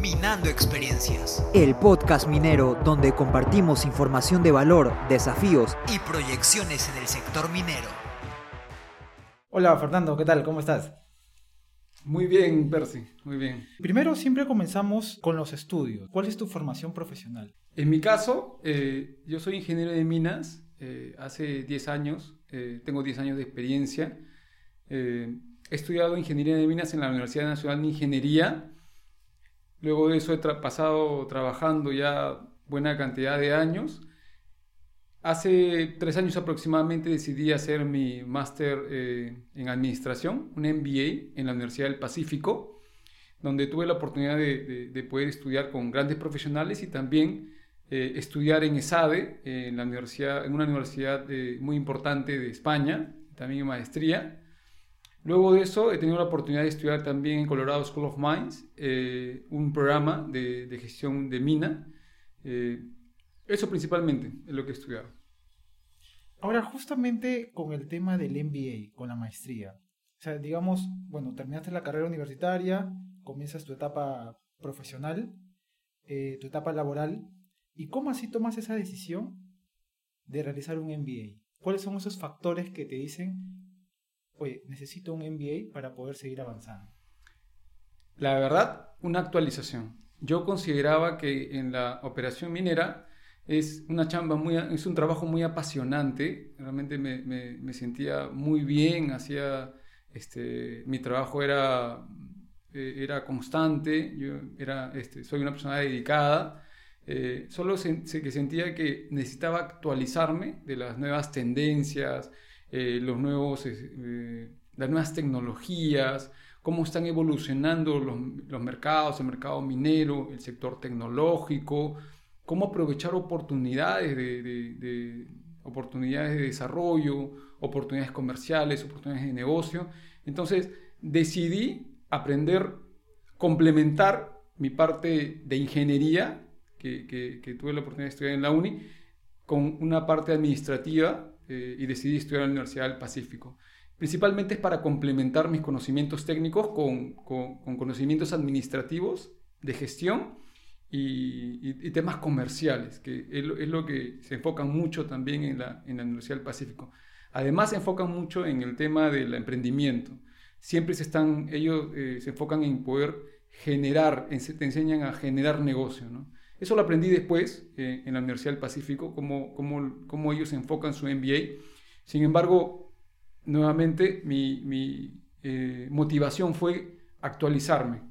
Minando Experiencias. El podcast minero donde compartimos información de valor, desafíos y proyecciones en el sector minero. Hola Fernando, ¿qué tal? ¿Cómo estás? Muy bien, Percy, muy bien. Primero siempre comenzamos con los estudios. ¿Cuál es tu formación profesional? En mi caso, eh, yo soy ingeniero de minas. Eh, hace 10 años, eh, tengo 10 años de experiencia. he estudiado ingeniería de minas en la Universidad Nacional de Ingeniería Luego de eso he pasado trabajando ya buena cantidad de años. Hace tres años aproximadamente decidí hacer mi máster eh, en administración, un MBA en la Universidad del Pacífico, donde tuve la oportunidad de, poder estudiar con grandes profesionales y también eh, estudiar en ESADE, en, la universidad, en una universidad eh, muy importante de España, también en maestría. Luego de eso he tenido la oportunidad de estudiar también en Colorado School of Mines, eh, un programa de, gestión de mina. Eh, eso principalmente es lo que he estudiado. Ahora, justamente con el tema del MBA, con la maestría. O sea, digamos, bueno, terminaste la carrera universitaria, comienzas tu etapa profesional, eh, tu etapa laboral. ¿Y cómo así tomas esa decisión de realizar un MBA? ¿Cuáles son esos factores que te dicen oye, necesito un MBA para poder seguir avanzando? La verdad, una actualización. Yo consideraba que en la operación minera es una chamba muy, es un trabajo muy apasionante. Realmente me, me, sentía muy bien, hacía, este, mi trabajo era, eh, era constante, yo era, este, soy una persona dedicada. Eh, solo que sentía que necesitaba actualizarme de las nuevas tendencias, eh, los nuevos, eh, las nuevas tecnologías, cómo están evolucionando los, los, mercados, el mercado minero, el sector tecnológico, cómo aprovechar oportunidades de, de, oportunidades de desarrollo, oportunidades comerciales, oportunidades de negocio. Entonces decidí aprender, complementar mi parte de ingeniería, que tuve la oportunidad de estudiar en la UNI, con una parte administrativa eh, y decidí estudiar en la Universidad del Pacífico. Principalmente es para complementar mis conocimientos técnicos con, con, conocimientos administrativos, de gestión y, temas comerciales, que es lo, que se enfocan mucho también en la, en la Universidad del Pacífico. Además se enfocan mucho en el tema del emprendimiento. Siempre se están, ellos eh, se enfocan en poder generar, te enseñan a generar negocio, ¿no? Eso lo aprendí después eh, en la Universidad del Pacífico, cómo, cómo, cómo, ellos enfocan su MBA. Sin embargo, nuevamente mi, eh, motivación fue actualizarme.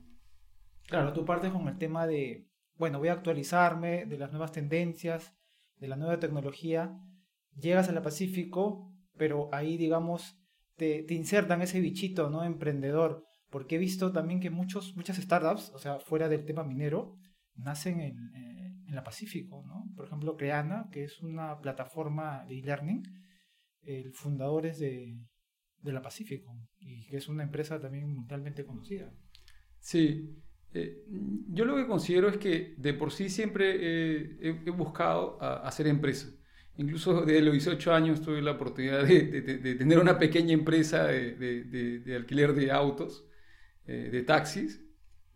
Claro, tú partes con el tema de, bueno, voy a actualizarme de las nuevas tendencias, de la nueva tecnología. Llegas a la Pacífico, pero ahí, digamos, te, te insertan ese bichito, ¿no? Emprendedor. Porque he visto también que muchos, muchas startups, o sea, fuera del tema minero, nacen en, eh, en, la Pacífico, ¿no? Por ejemplo, Creana, que es una plataforma de e-learning, el fundador es de, de, la Pacífico y que es una empresa también mundialmente conocida. Sí, eh, yo lo que considero es que de por sí siempre he, buscado hacer empresa. Incluso desde los 18 años tuve la oportunidad de, de, tener una pequeña empresa de, alquiler de autos, eh, de taxis.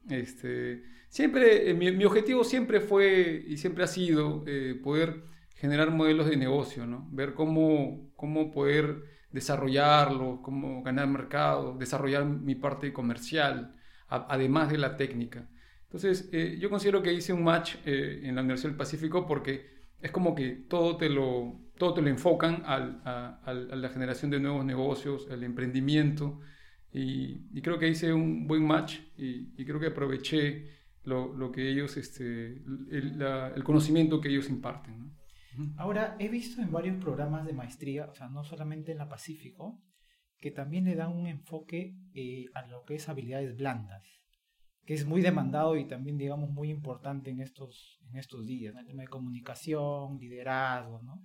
Este, Siempre, eh, mi, objetivo siempre fue y siempre ha sido eh, poder generar modelos de negocio, ¿no? ver cómo, cómo poder desarrollarlos, cómo ganar mercado, desarrollar mi parte comercial, además de la técnica. Entonces, eh, yo considero que hice un match en la Universidad del Pacífico porque es como que todo te lo, todo te lo enfocan al, a, la generación de nuevos negocios, el emprendimiento, y, creo que hice un buen match y, y creo que aproveché lo, lo que ellos, este, el, el, conocimiento que ellos imparten. Ahora, he visto en varios programas de maestría, o sea, no solamente en la Pacífico, que también le dan un enfoque eh, a lo que es habilidades blandas, que es muy demandado y también, digamos, muy importante en estos, en estos días, el tema de comunicación, liderazgo, ¿no?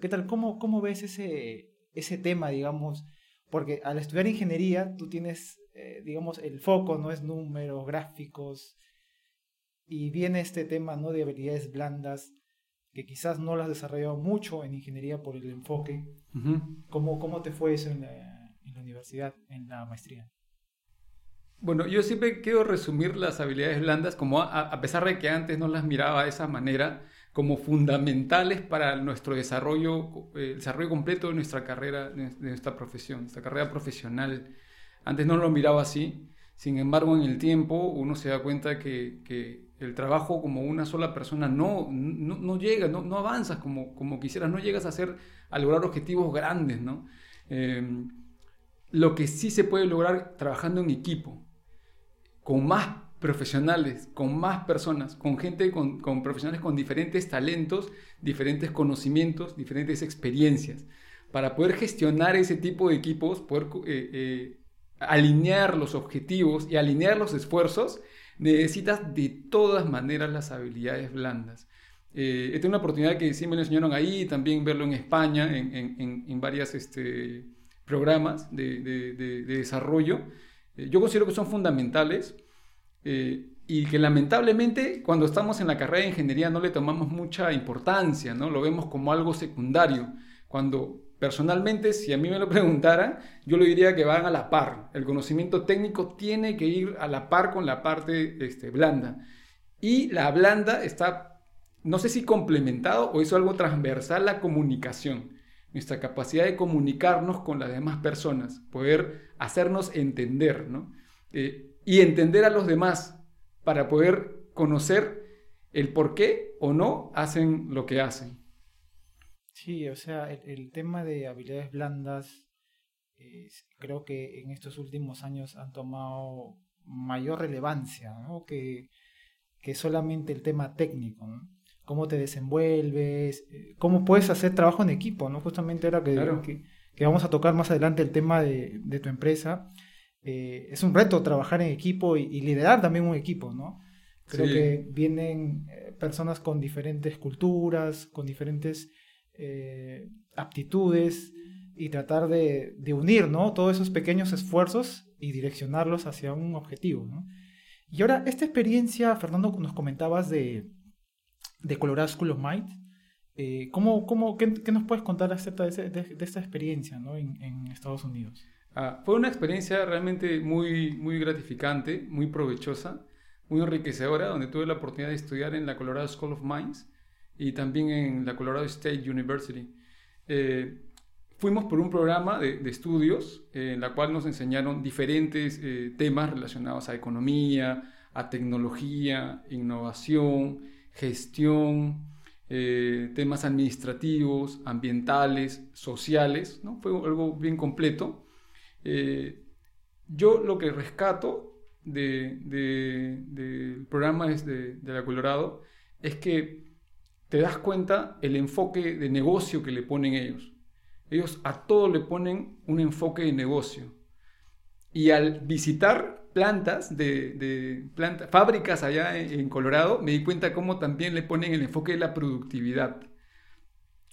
¿Qué tal? ¿Cómo, cómo ves ese, ese tema, digamos? Porque al estudiar ingeniería, tú tienes, eh, digamos, el foco, no es números, gráficos, y viene este tema ¿no? de habilidades blandas que quizás no las has desarrollado mucho en ingeniería por el enfoque. ¿Cómo, ¿Cómo, te fue eso en la, en la, universidad, en la maestría? Bueno, yo siempre quiero resumir las habilidades blandas como a, pesar de que antes no las miraba de esa manera, como fundamentales para nuestro desarrollo, el desarrollo completo de nuestra carrera, de nuestra profesión, nuestra carrera profesional. Antes no lo miraba así, sin embargo en el tiempo uno se da cuenta que, que el trabajo como una sola persona no, no, no llega, no, no, avanzas como, como quisieras, no llegas a, hacer, a lograr objetivos grandes, ¿no? Em, lo que sí se puede lograr trabajando en equipo, con más profesionales, con más personas, con gente, con, con profesionales con diferentes talentos, diferentes conocimientos, diferentes experiencias, para poder gestionar ese tipo de equipos, poder eh, eh, alinear los objetivos y alinear los esfuerzos, necesitas de todas maneras las habilidades blandas. Eh, esta es una oportunidad que sí me lo enseñaron ahí, también verlo en España, en, en, en varios este, programas de, de, desarrollo. Eh, yo considero que son fundamentales eh, y que lamentablemente cuando estamos en la carrera de ingeniería no le tomamos mucha importancia, ¿no? lo vemos como algo secundario, cuando Personalmente, si a mí me lo preguntaran, yo le diría que van a la par. El conocimiento técnico tiene que ir a la par con la parte este, blanda. Y la blanda está, no sé si complementado o es algo transversal, la comunicación. Nuestra capacidad de comunicarnos con las demás personas, poder hacernos entender, ¿no? Eh, y entender a los demás para poder conocer el por qué o no hacen lo que hacen. Sí, o sea, el, tema de habilidades blandas creo que en estos últimos años han tomado mayor relevancia ¿no? que, que, solamente el tema técnico. ¿no? Cómo te desenvuelves, eh, cómo puedes hacer trabajo en equipo. ¿no? Justamente ahora que, que, vamos a tocar más adelante el tema de, de tu empresa, eh, es un reto trabajar en equipo y, liderar también un equipo. ¿no? Creo que vienen eh, personas con diferentes culturas, con diferentes eh, aptitudes y tratar de, unir ¿no? todos esos pequeños esfuerzos y direccionarlos hacia un objetivo. Y ahora, esta experiencia, Fernando, nos comentabas de, de Colorado School of Mind. Eh, ¿cómo, cómo, qué, nos puedes contar acerca de, esta experiencia ¿no? en, Estados Unidos? Ah, fue una experiencia realmente muy, muy gratificante, muy provechosa, muy enriquecedora, donde tuve la oportunidad de estudiar en la Colorado School of Mines y también en la Colorado State University. Eh, fuimos por un programa de, estudios eh, en la cual nos enseñaron diferentes eh, temas relacionados a economía, a tecnología, innovación, gestión, temas administrativos, ambientales, sociales, ¿no? Fue algo bien completo. yo lo que rescato del de, programa de la Colorado es que te das cuenta el enfoque de negocio que le ponen ellos. Ellos a todo le ponen un enfoque de negocio. Y al visitar plantas de, fábricas allá en, Colorado, me di cuenta cómo también le ponen el enfoque de la productividad.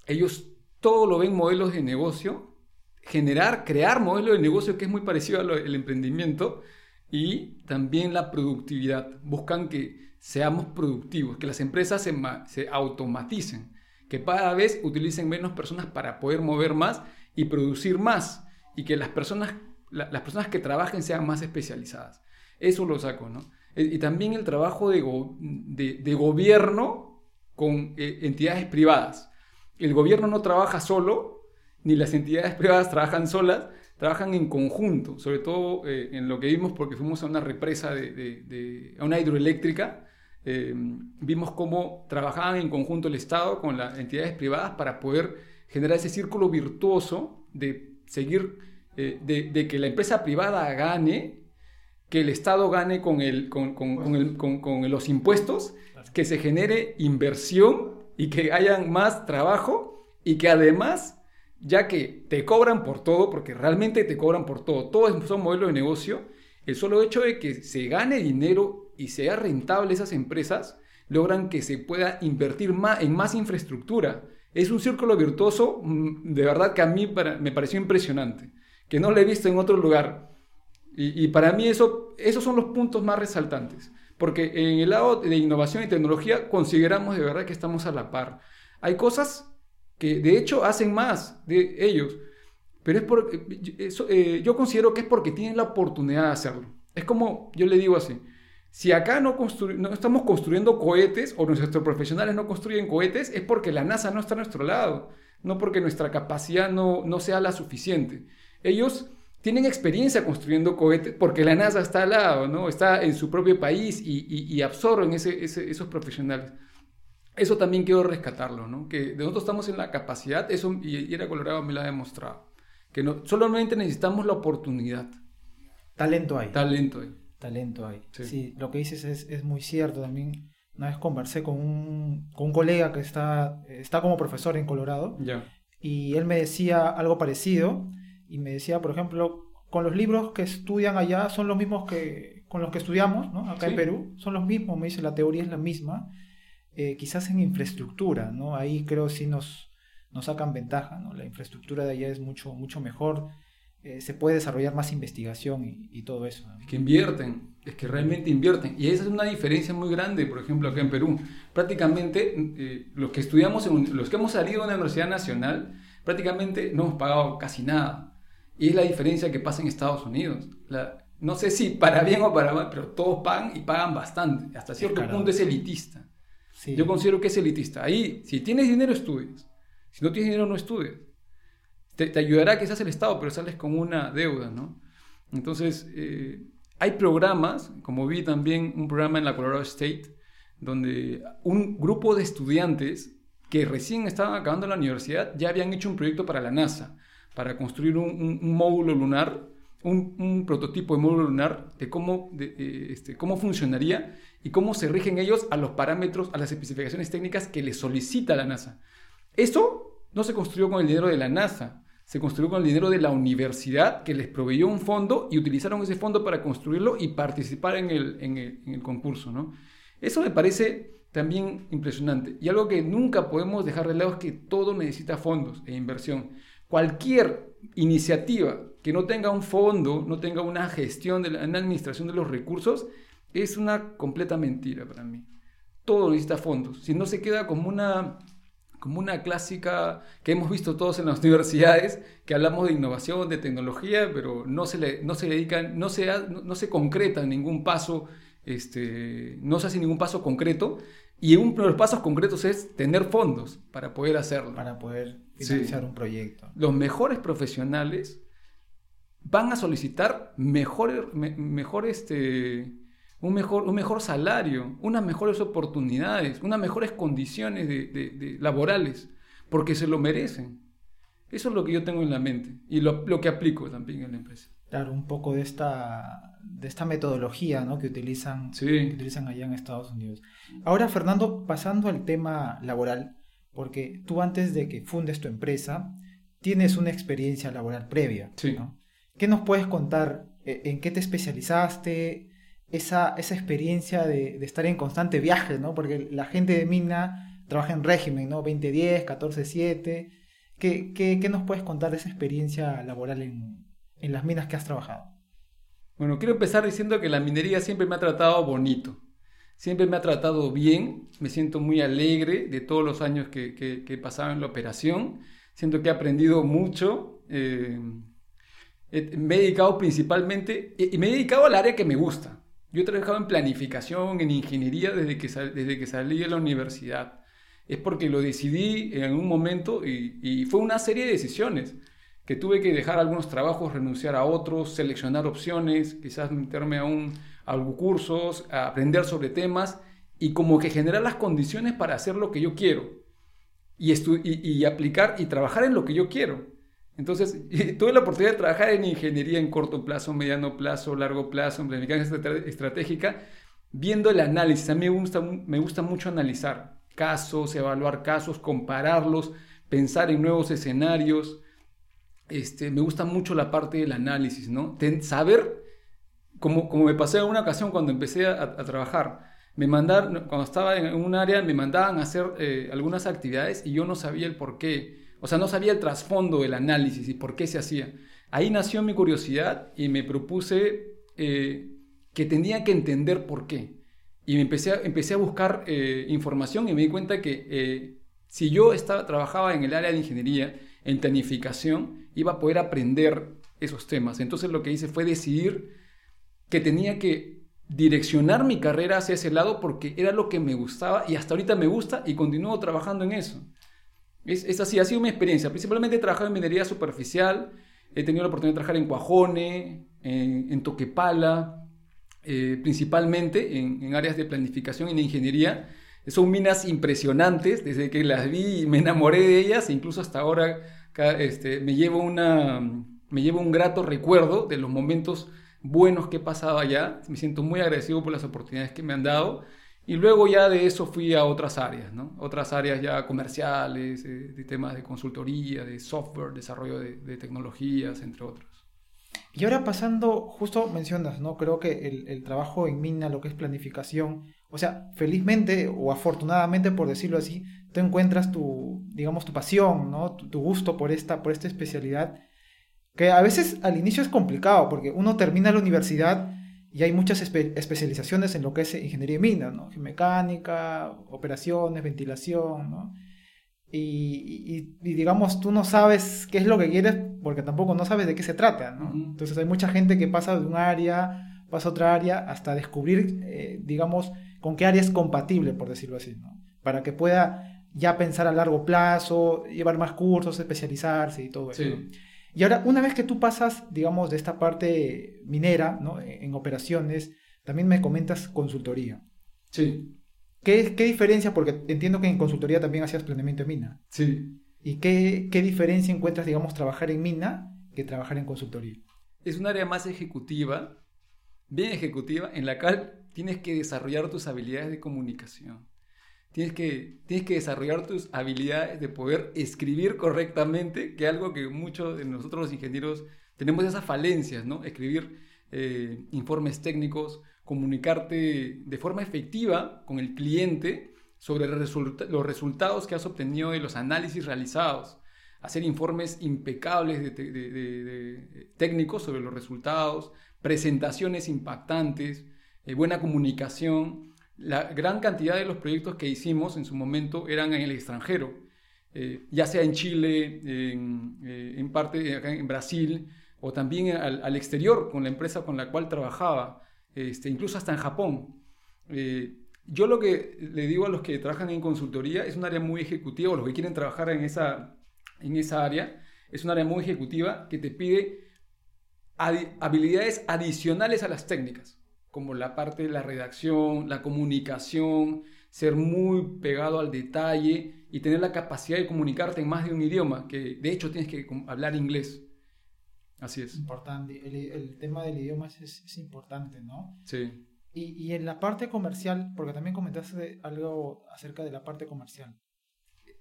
Ellos todo lo ven modelos de negocio, generar, crear modelos de negocio que es muy parecido al emprendimiento y también la productividad. Buscan que seamos productivos, que las empresas se, se, automaticen, que cada vez utilicen menos personas para poder mover más y producir más, y que las personas, las personas que trabajen sean más especializadas. Eso lo saco, ¿no? E, y también el trabajo de, de, gobierno con eh, entidades privadas. El gobierno no trabaja solo, ni las entidades privadas trabajan solas, trabajan en conjunto, sobre todo eh, en lo que vimos porque fuimos a una represa, de, de, a una hidroeléctrica, eh, vimos cómo trabajaban en conjunto el Estado con las entidades privadas para poder generar ese círculo virtuoso de seguir, eh, de, que la empresa privada gane, que el Estado gane con, el, con, con, los impuestos, que se genere inversión y que haya más trabajo y que además, ya que te cobran por todo, porque realmente te cobran por todo, todos son modelos de negocio, el solo hecho de que se gane dinero y sea rentable esas empresas, logran que se pueda invertir más, en más infraestructura. Es un círculo virtuoso, mm, de verdad que a mí me pareció impresionante, que no lo he visto en otro lugar. Y, para mí eso, esos son los puntos más resaltantes, porque en el lado de innovación y tecnología consideramos de verdad que estamos a la par. Hay cosas que de hecho hacen más de ellos, pero es porque, eh, yo considero que es porque tienen la oportunidad de hacerlo. Es como, yo le digo así, si acá no, no estamos construyendo cohetes o nuestros profesionales no construyen cohetes, es porque la NASA no está a nuestro lado, no porque nuestra capacidad no, no sea la suficiente. Ellos tienen experiencia construyendo cohetes porque la NASA está al lado, ¿no? está en su propio país y, absorben esos profesionales. Eso también quiero rescatarlo, ¿no? que nosotros estamos en la capacidad, eso y Era Colorado me lo ha demostrado, que no, solamente necesitamos la oportunidad. Talento hay. Talento hay. Talento hay. Sí, lo que dices es, muy cierto también. Una vez conversé con un, con un colega que está, está como profesor en Colorado y él me decía algo parecido y me decía, por ejemplo, con los libros que estudian allá son los mismos que con los que estudiamos, ¿no? Acá en Perú, son los mismos, me dice, la teoría es la misma, eh, quizás en infraestructura, ¿no? Ahí creo sí nos, nos sacan ventaja, ¿no? La infraestructura de allá es mucho, mucho mejor, eh, se puede desarrollar más investigación y, todo eso. Es que invierten, es que realmente invierten. Y esa es una diferencia muy grande, por ejemplo, acá en Perú. Prácticamente eh, los que estudiamos, en, los que hemos salido de una universidad nacional, prácticamente no hemos pagado casi nada. Y es la diferencia que pasa en Estados Unidos. no sé si para bien o para mal, pero todos pagan y pagan bastante. Hasta cierto punto es elitista. Yo considero que es elitista. Ahí, si tienes dinero, estudias. Si no tienes dinero, no estudias. Te, te ayudará quizás el Estado, pero sales con una deuda, ¿no? Entonces, eh, hay programas, como vi también un programa en la Colorado State, donde un grupo de estudiantes que recién estaban acabando la universidad ya habían hecho un proyecto para la NASA para construir un, módulo lunar, un, prototipo de módulo lunar de cómo, este, cómo funcionaría y cómo se rigen ellos a los parámetros, a las especificaciones técnicas que les solicita la NASA. Eso no se construyó con el dinero de la NASA, se construyó con el dinero de la universidad que les proveyó un fondo y utilizaron ese fondo para construirlo y participar en el, en el concurso. ¿no? Eso me parece también impresionante. Y algo que nunca podemos dejar de lado es que todo necesita fondos e inversión. Cualquier iniciativa que no tenga un fondo, no tenga una gestión, de la, una administración de los recursos, es una completa mentira para mí. Todo necesita fondos. Si no se queda como una, como una clásica que hemos visto todos en las universidades, que hablamos de innovación, de tecnología, pero no se le, no se dedican, no se, no, se concreta ningún paso, este, no se hace ningún paso concreto. Y uno de los pasos concretos es tener fondos para poder hacerlo. Para poder financiar un proyecto. Los mejores profesionales van a solicitar mejor, mejor este, un, mejor, un mejor salario, unas mejores oportunidades, unas mejores condiciones de, laborales, porque se lo merecen. Eso es lo que yo tengo en la mente y lo, lo que aplico también en la empresa. Claro, un poco de esta, de esta metodología ¿no? que, utilizan, que utilizan allá en Estados Unidos. Ahora, Fernando, pasando al tema laboral, porque tú antes de que fundes tu empresa, tienes una experiencia laboral previa. ¿no? ¿Qué nos puedes contar? E, ¿En qué te especializaste? Esa, esa experiencia de, estar en constante viaje, ¿no? Porque la gente de Mina trabaja en régimen, ¿no? 2010, 14-7. ¿Qué, qué, nos puedes contar de esa experiencia laboral en, en las minas que has trabajado? Bueno, quiero empezar diciendo que la minería siempre me ha tratado bonito, siempre me ha tratado bien, me siento muy alegre de todos los años que, que, he pasado en la operación, siento que he aprendido mucho, eh, me he dedicado principalmente, y me he dedicado al área que me gusta. Yo he trabajado en planificación, en ingeniería desde que, desde que salí de la universidad. Es porque lo decidí en algún momento y, fue una serie de decisiones que tuve que dejar algunos trabajos, renunciar a otros, seleccionar opciones, quizás meterme a, un, algunos cursos, a aprender sobre temas y como que generar las condiciones para hacer lo que yo quiero y, aplicar y trabajar en lo que yo quiero. Entonces, tuve la oportunidad de trabajar en ingeniería en corto plazo, mediano plazo, largo plazo, en planificación estratégica, viendo el análisis. A mí me gusta, me gusta mucho analizar casos, evaluar casos, compararlos, pensar en nuevos escenarios. Este, me gusta mucho la parte del análisis, ¿no? saber, como, como me pasé en una ocasión cuando empecé a, trabajar, me mandaron, cuando estaba en un área, me mandaban a hacer eh, algunas actividades y yo no sabía el por qué, o sea, no sabía el trasfondo del análisis y por qué se hacía. Ahí nació mi curiosidad y me propuse eh, que tenía que entender por qué. Y me empecé a, empecé a buscar eh, información y me di cuenta que si yo estaba, trabajaba en el área de ingeniería, en planificación, iba a poder aprender esos temas. Entonces lo que hice fue decidir que tenía que direccionar mi carrera hacia ese lado porque era lo que me gustaba y hasta ahorita me gusta y continúo trabajando en eso. Es, así, ha sido mi experiencia. Principalmente he trabajado en minería superficial, he tenido la oportunidad de trabajar en Cuajone, en, Toquepala, eh, principalmente en, áreas de planificación y de ingeniería. Son minas impresionantes, desde que las vi me enamoré de ellas, e incluso hasta ahora este, me, llevo una, me llevo un grato recuerdo de los momentos buenos que he pasado allá. Me siento muy agradecido por las oportunidades que me han dado y luego ya de eso fui a otras áreas, ¿no? Otras áreas ya comerciales, eh, de temas de consultoría, de software, desarrollo de, tecnologías, entre otros. Y ahora pasando, justo mencionas, ¿no? Creo que el, trabajo en Mina, lo que es planificación, o sea, felizmente o afortunadamente, por decirlo así, tú encuentras tu, digamos, tu pasión, ¿no? Tu, gusto por esta, por esta especialidad, que a veces al inicio es complicado, porque uno termina la universidad y hay muchas especializaciones en lo que es ingeniería de minas, ¿no? Mecánica, operaciones, ventilación, ¿no? Y, digamos, tú no sabes qué es lo que quieres porque tampoco no sabes de qué se trata, ¿no? Entonces hay mucha gente que pasa de un área, pasa a otra área, hasta descubrir, eh, digamos, con qué área es compatible, por decirlo así, ¿no? Para que pueda ya pensar a largo plazo, llevar más cursos, especializarse y todo eso. Y ahora, una vez que tú pasas, digamos, de esta parte minera, ¿no? En operaciones, también me comentas consultoría. Sí. ¿Qué, ¿Qué, diferencia? Porque entiendo que en consultoría también hacías planeamiento de mina. Sí. ¿Y qué, qué diferencia encuentras, digamos, trabajar en mina que trabajar en consultoría? Es un área más ejecutiva, bien ejecutiva, en la cual tienes que desarrollar tus habilidades de comunicación. Tienes que, tienes que desarrollar tus habilidades de poder escribir correctamente, que es algo que muchos de nosotros los ingenieros tenemos esas falencias, ¿no? Escribir eh, informes técnicos, comunicarte de forma efectiva con el cliente sobre los resultados que has obtenido de los análisis realizados, hacer informes impecables de, técnicos sobre los resultados, presentaciones impactantes, eh, buena comunicación la gran cantidad de los proyectos que hicimos en su momento eran en el extranjero, eh, ya sea en Chile, en, eh, parte en Brasil, o también al, exterior con la empresa con la cual trabajaba, este, incluso hasta en Japón. Eh, yo lo que le digo a los que trabajan en consultoría es un área muy ejecutiva, o los que quieren trabajar en esa, en esa área, es un área muy ejecutiva que te pide habilidades adicionales a las técnicas como la parte de la redacción, la comunicación, ser muy pegado al detalle y tener la capacidad de comunicarte en más de un idioma, que de hecho tienes que hablar inglés. Así es. Importante, el, tema del idioma es, importante, ¿no? Sí. Y, en la parte comercial, porque también comentaste algo acerca de la parte comercial.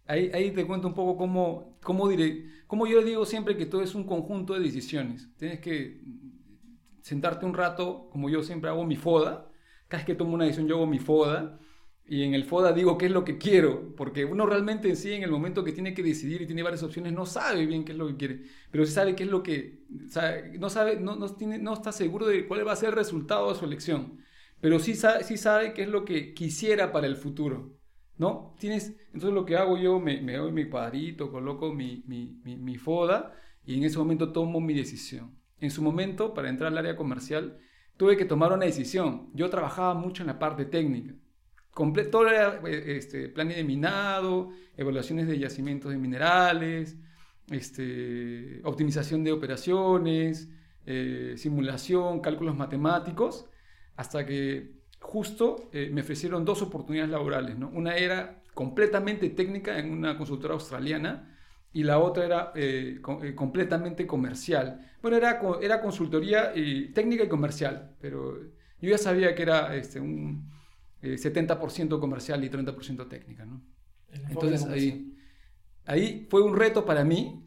Ahí, ahí te cuento un poco cómo, cómo, diré, cómo yo digo siempre que todo es un conjunto de decisiones. Tienes que sentarte un rato, como yo siempre hago mi foda, cada vez que tomo una decisión yo hago mi foda, y en el FODA digo qué es lo que quiero, porque uno realmente en sí, en el momento que tiene que decidir y tiene varias opciones, no sabe bien qué es lo que quiere, pero sí sabe qué es lo que, no sabe, no, no, tiene, no está seguro de cuál va a ser el resultado de su elección, pero sí sabe, sí sabe qué es lo que quisiera para el futuro, ¿no? Tienes, entonces lo que hago yo, me, me doy mi cuadrito, coloco mi, mi, mi, mi FODA y en ese momento tomo mi decisión. En su momento, para entrar al área comercial, tuve que tomar una decisión. Yo trabajaba mucho en la parte técnica. todo era este, plan de minado, evaluaciones de yacimientos de minerales, este, optimización de operaciones, eh, simulación, cálculos matemáticos, hasta que justo eh, me ofrecieron dos oportunidades laborales. Una era completamente técnica en una consultora australiana y la otra era eh, eh, completamente comercial. Bueno, era, era consultoría y, técnica y comercial, pero yo ya sabía que era este, un 70% eh, comercial y 30% técnica. ¿no? Entonces ahí, ahí fue un reto para mí,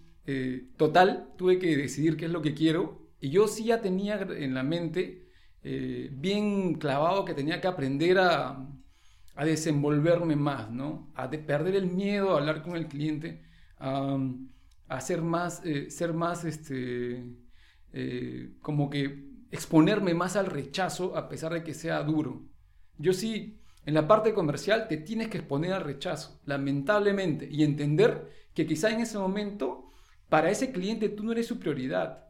total, tuve que decidir qué es lo que quiero y yo sí ya tenía en la mente bien clavado que tenía que aprender a, a desenvolverme más, ¿no? a perder el miedo a hablar con el cliente a, ser más, eh, ser más, este, eh, como que exponerme más al rechazo a pesar de que sea duro. Yo sí, en la parte comercial te tienes que exponer al rechazo, lamentablemente, y entender que quizá en ese momento para ese cliente tú no eres su prioridad.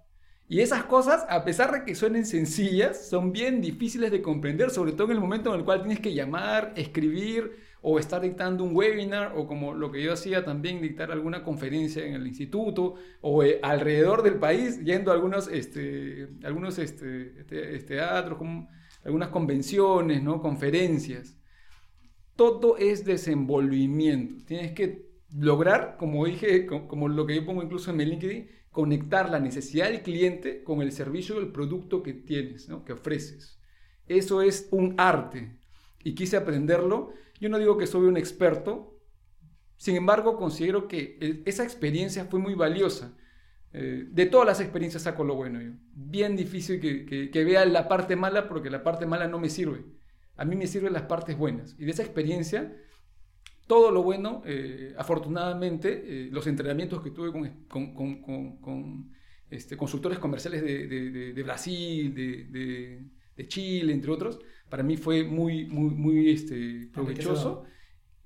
Y esas cosas, a pesar de que suenen sencillas, son bien difíciles de comprender, sobre todo en el momento en el cual tienes que llamar, escribir o estar dictando un webinar o como lo que yo hacía también, dictar alguna conferencia en el instituto o eh, alrededor del país, yendo a algunos, este, algunos este, teatros, como, algunas convenciones, ¿no? conferencias. Todo es desenvolvimiento. Tienes que lograr, como dije, como, lo que yo pongo incluso en mi LinkedIn, conectar la necesidad del cliente con el servicio o el producto que tienes, ¿no? que ofreces. Eso es un arte y quise aprenderlo. Yo no digo que soy un experto, sin embargo considero que esa experiencia fue muy valiosa. Eh, de todas las experiencias saco lo bueno. Bien difícil que, vea la parte mala porque la parte mala no me sirve. A mí me sirven las partes buenas. Y de esa experiencia todo lo bueno, eh, afortunadamente, eh, los entrenamientos que tuve con, con, este, consultores comerciales de, Brasil, de, Chile, entre otros, para mí fue muy, muy, muy este, provechoso.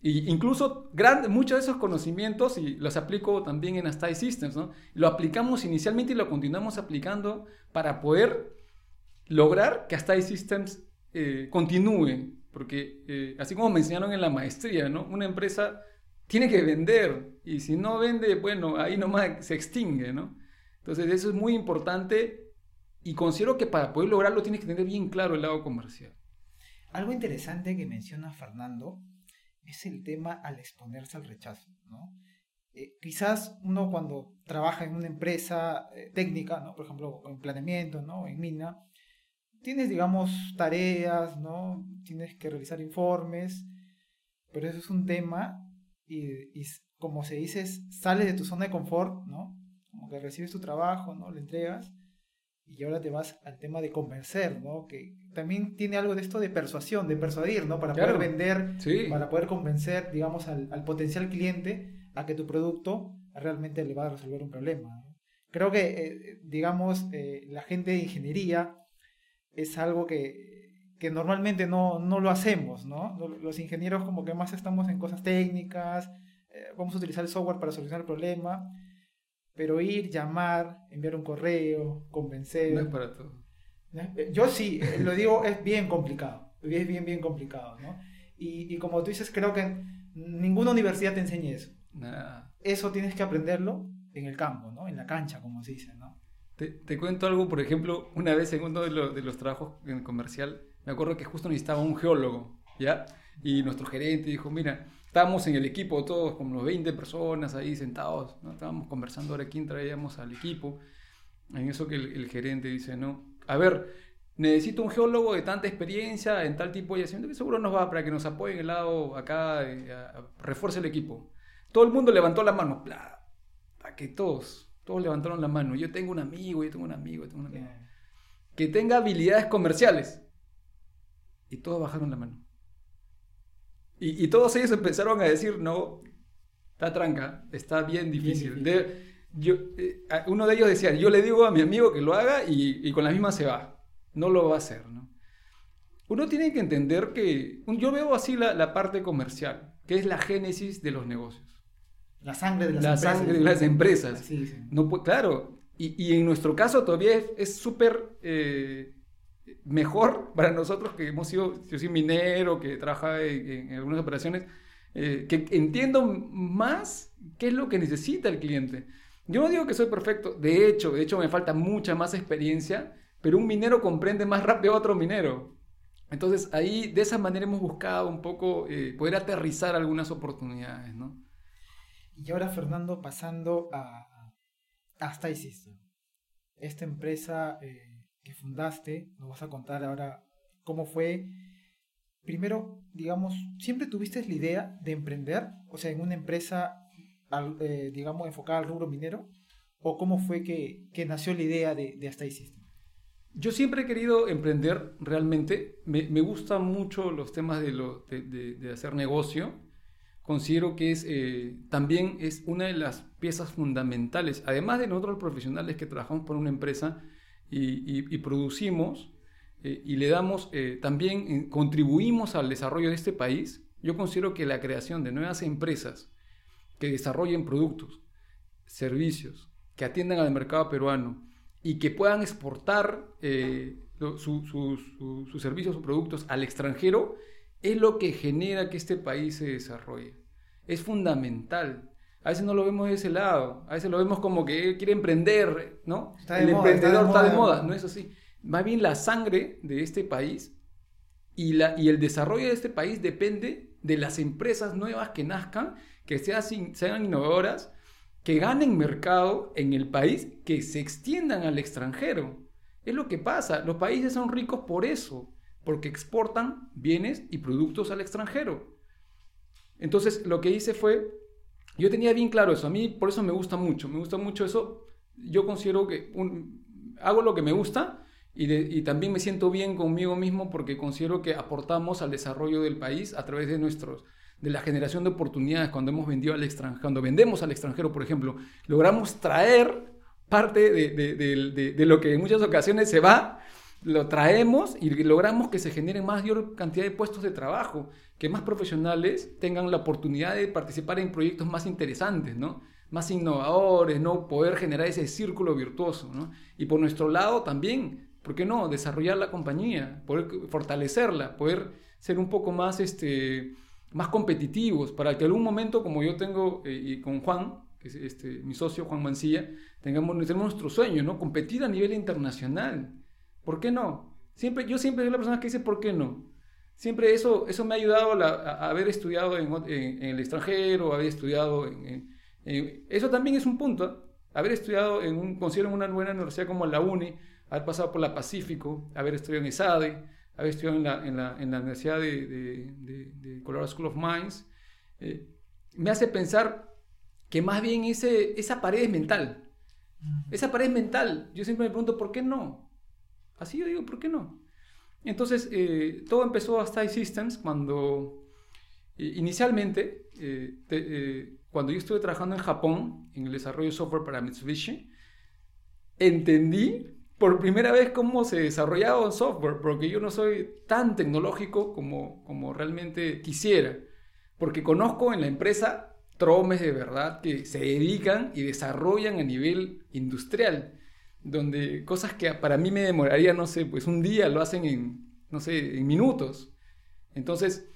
Y incluso muchos de esos conocimientos, y los aplico también en Astai Systems, ¿no? lo aplicamos inicialmente y lo continuamos aplicando para poder lograr que Astai Systems eh, continúe porque eh, así como me enseñaron en la maestría, ¿no? Una empresa tiene que vender y si no vende, bueno, ahí nomás se extingue, ¿no? Entonces eso es muy importante y considero que para poder lograrlo tienes que tener bien claro el lado comercial. Algo interesante que menciona Fernando es el tema al exponerse al rechazo, ¿no? Eh, quizás uno cuando trabaja en una empresa eh, técnica, ¿no? por ejemplo, en planeamiento, ¿no? en mina, tienes, digamos, tareas, ¿no? Tienes que realizar informes, pero eso es un tema y, como se dice, sales de tu zona de confort, ¿no? Que recibes tu trabajo, ¿no? Le entregas y ahora te vas al tema de convencer, ¿no? Que también tiene algo de esto de persuasión, de persuadir, ¿no? Para poder vender, para poder convencer, digamos, al, al, potencial cliente a que tu producto realmente le va a resolver un problema. Creo que, eh, digamos, eh, la gente de ingeniería es algo que, que normalmente no, no, lo hacemos, ¿no? Los ingenieros como que más estamos en cosas técnicas, eh, vamos a utilizar el software para solucionar el problema, pero ir, llamar, enviar un correo, convencer... No es para todo. Eh, yo sí, eh, lo digo, es bien complicado, es bien, bien complicado, ¿no? Y, y como tú dices, creo que ninguna universidad te enseña eso. Eso tienes que aprenderlo en el campo, ¿no? En la cancha, como se dice, ¿no? Te, cuento algo, por ejemplo, una vez en uno de, los trabajos en comercial, me acuerdo que justo necesitaba un geólogo, ¿ya? Y nuestro gerente dijo, mira, estábamos en el equipo todos, como los 20 personas ahí sentados, ¿no? Estábamos conversando ahora quién traíamos al equipo. En eso que el, gerente dice, no, a ver, necesito un geólogo de tanta experiencia en tal tipo de yacimiento que seguro nos va para que nos apoye en el lado acá, eh, refuerce el equipo. Todo el mundo levantó la mano, bla, para que todos todos levantaron la mano. Yo tengo un amigo, yo tengo un amigo, yo tengo un amigo. Que tenga habilidades comerciales. Y todos bajaron la mano. Y, todos ellos empezaron a decir, no, está tranca, está bien difícil. yo, eh, uno de ellos decía, yo le digo a mi amigo que lo haga y, con la misma se va. No lo va a hacer. ¿no? Uno tiene que entender que, yo veo así la, la parte comercial, que es la génesis de los negocios. La sangre de las la empresas. Sangre de las empresas. No, claro, y, y, en nuestro caso todavía es súper eh, mejor para nosotros que hemos sido, yo soy minero, que trabaja en, algunas operaciones, eh, que entiendo más qué es lo que necesita el cliente. Yo no digo que soy perfecto, de hecho, de hecho me falta mucha más experiencia, pero un minero comprende más rápido a otro minero. Entonces ahí de esa manera hemos buscado un poco eh, poder aterrizar algunas oportunidades, ¿no? Y ahora, Fernando, pasando a, hasta System. Esta empresa eh, que fundaste, nos vas a contar ahora cómo fue. Primero, digamos, ¿siempre tuviste la idea de emprender? O sea, en una empresa, eh, digamos, enfocada al rubro minero. ¿O cómo fue que, que nació la idea de, de Hasta? Yo siempre he querido emprender realmente. Me, me gustan mucho los temas de, lo, de hacer negocio considero que es, eh, también es una de las piezas fundamentales, además de nosotros los profesionales que trabajamos por una empresa y, producimos eh, y le damos, eh, también contribuimos al desarrollo de este país, yo considero que la creación de nuevas empresas que desarrollen productos, servicios, que atiendan al mercado peruano y que puedan exportar eh, sus servicios o productos al extranjero, es lo que genera que este país se desarrolle. Es fundamental. A veces no lo vemos de ese lado, a veces lo vemos como que quiere emprender, ¿no? el emprendedor está de, moda, no es así. Más bien la sangre de este país y, la, y el desarrollo de este país depende de las empresas nuevas que nazcan, que sean, sean innovadoras, que ganen mercado en el país, que se extiendan al extranjero. Es lo que pasa. Los países son ricos por eso, porque exportan bienes y productos al extranjero. Entonces, lo que hice fue, yo tenía bien claro eso. A mí por eso me gusta mucho, me gusta mucho eso. Yo considero que hago lo que me gusta y, también me siento bien conmigo mismo porque considero que aportamos al desarrollo del país a través de nuestros de la generación de oportunidades cuando hemos vendido al extranjero, cuando vendemos al extranjero, por ejemplo, logramos traer parte de, lo que en muchas ocasiones se va, lo traemos y logramos que se genere mayor cantidad de puestos de trabajo, que más profesionales tengan la oportunidad de participar en proyectos más interesantes, ¿no? más innovadores, ¿no? poder generar ese círculo virtuoso. ¿no? Y por nuestro lado también, ¿por qué no? Desarrollar la compañía, poder fortalecerla, poder ser un poco más, este, más competitivos, para que algún momento, como yo tengo eh, y con Juan, es este, mi socio Juan Mancilla, tengamos, nuestro sueño, ¿no? Competir a nivel internacional. ¿Por qué no? Siempre, yo siempre soy la persona que dice, ¿por qué no? Siempre eso, eso me ha ayudado a, haber estudiado en, el extranjero, haber estudiado en, Eso también es un punto, haber estudiado en un, considero una buena universidad como la UNI, haber pasado por la Pacífico, haber estudiado en ESADE, haber estudiado en la, en la, en la Universidad de, de, de, Colorado School of Mines, eh, me hace pensar que más bien ese, esa pared es mental. Esa pared es mental. Yo siempre me pregunto, ¿por qué no? Así yo digo, ¿por qué no? Entonces, eh, todo empezó a Style Systems cuando eh, inicialmente, eh, cuando yo estuve trabajando en Japón, en el desarrollo de software para Mitsubishi, entendí por primera vez cómo se desarrollaba un software, porque yo no soy tan tecnológico como, como realmente quisiera, porque conozco en la empresa tromes de verdad que se dedican y desarrollan a nivel industrial, donde cosas que para mí me demoraría, no sé, pues un día lo hacen en, no sé, en minutos. Entonces,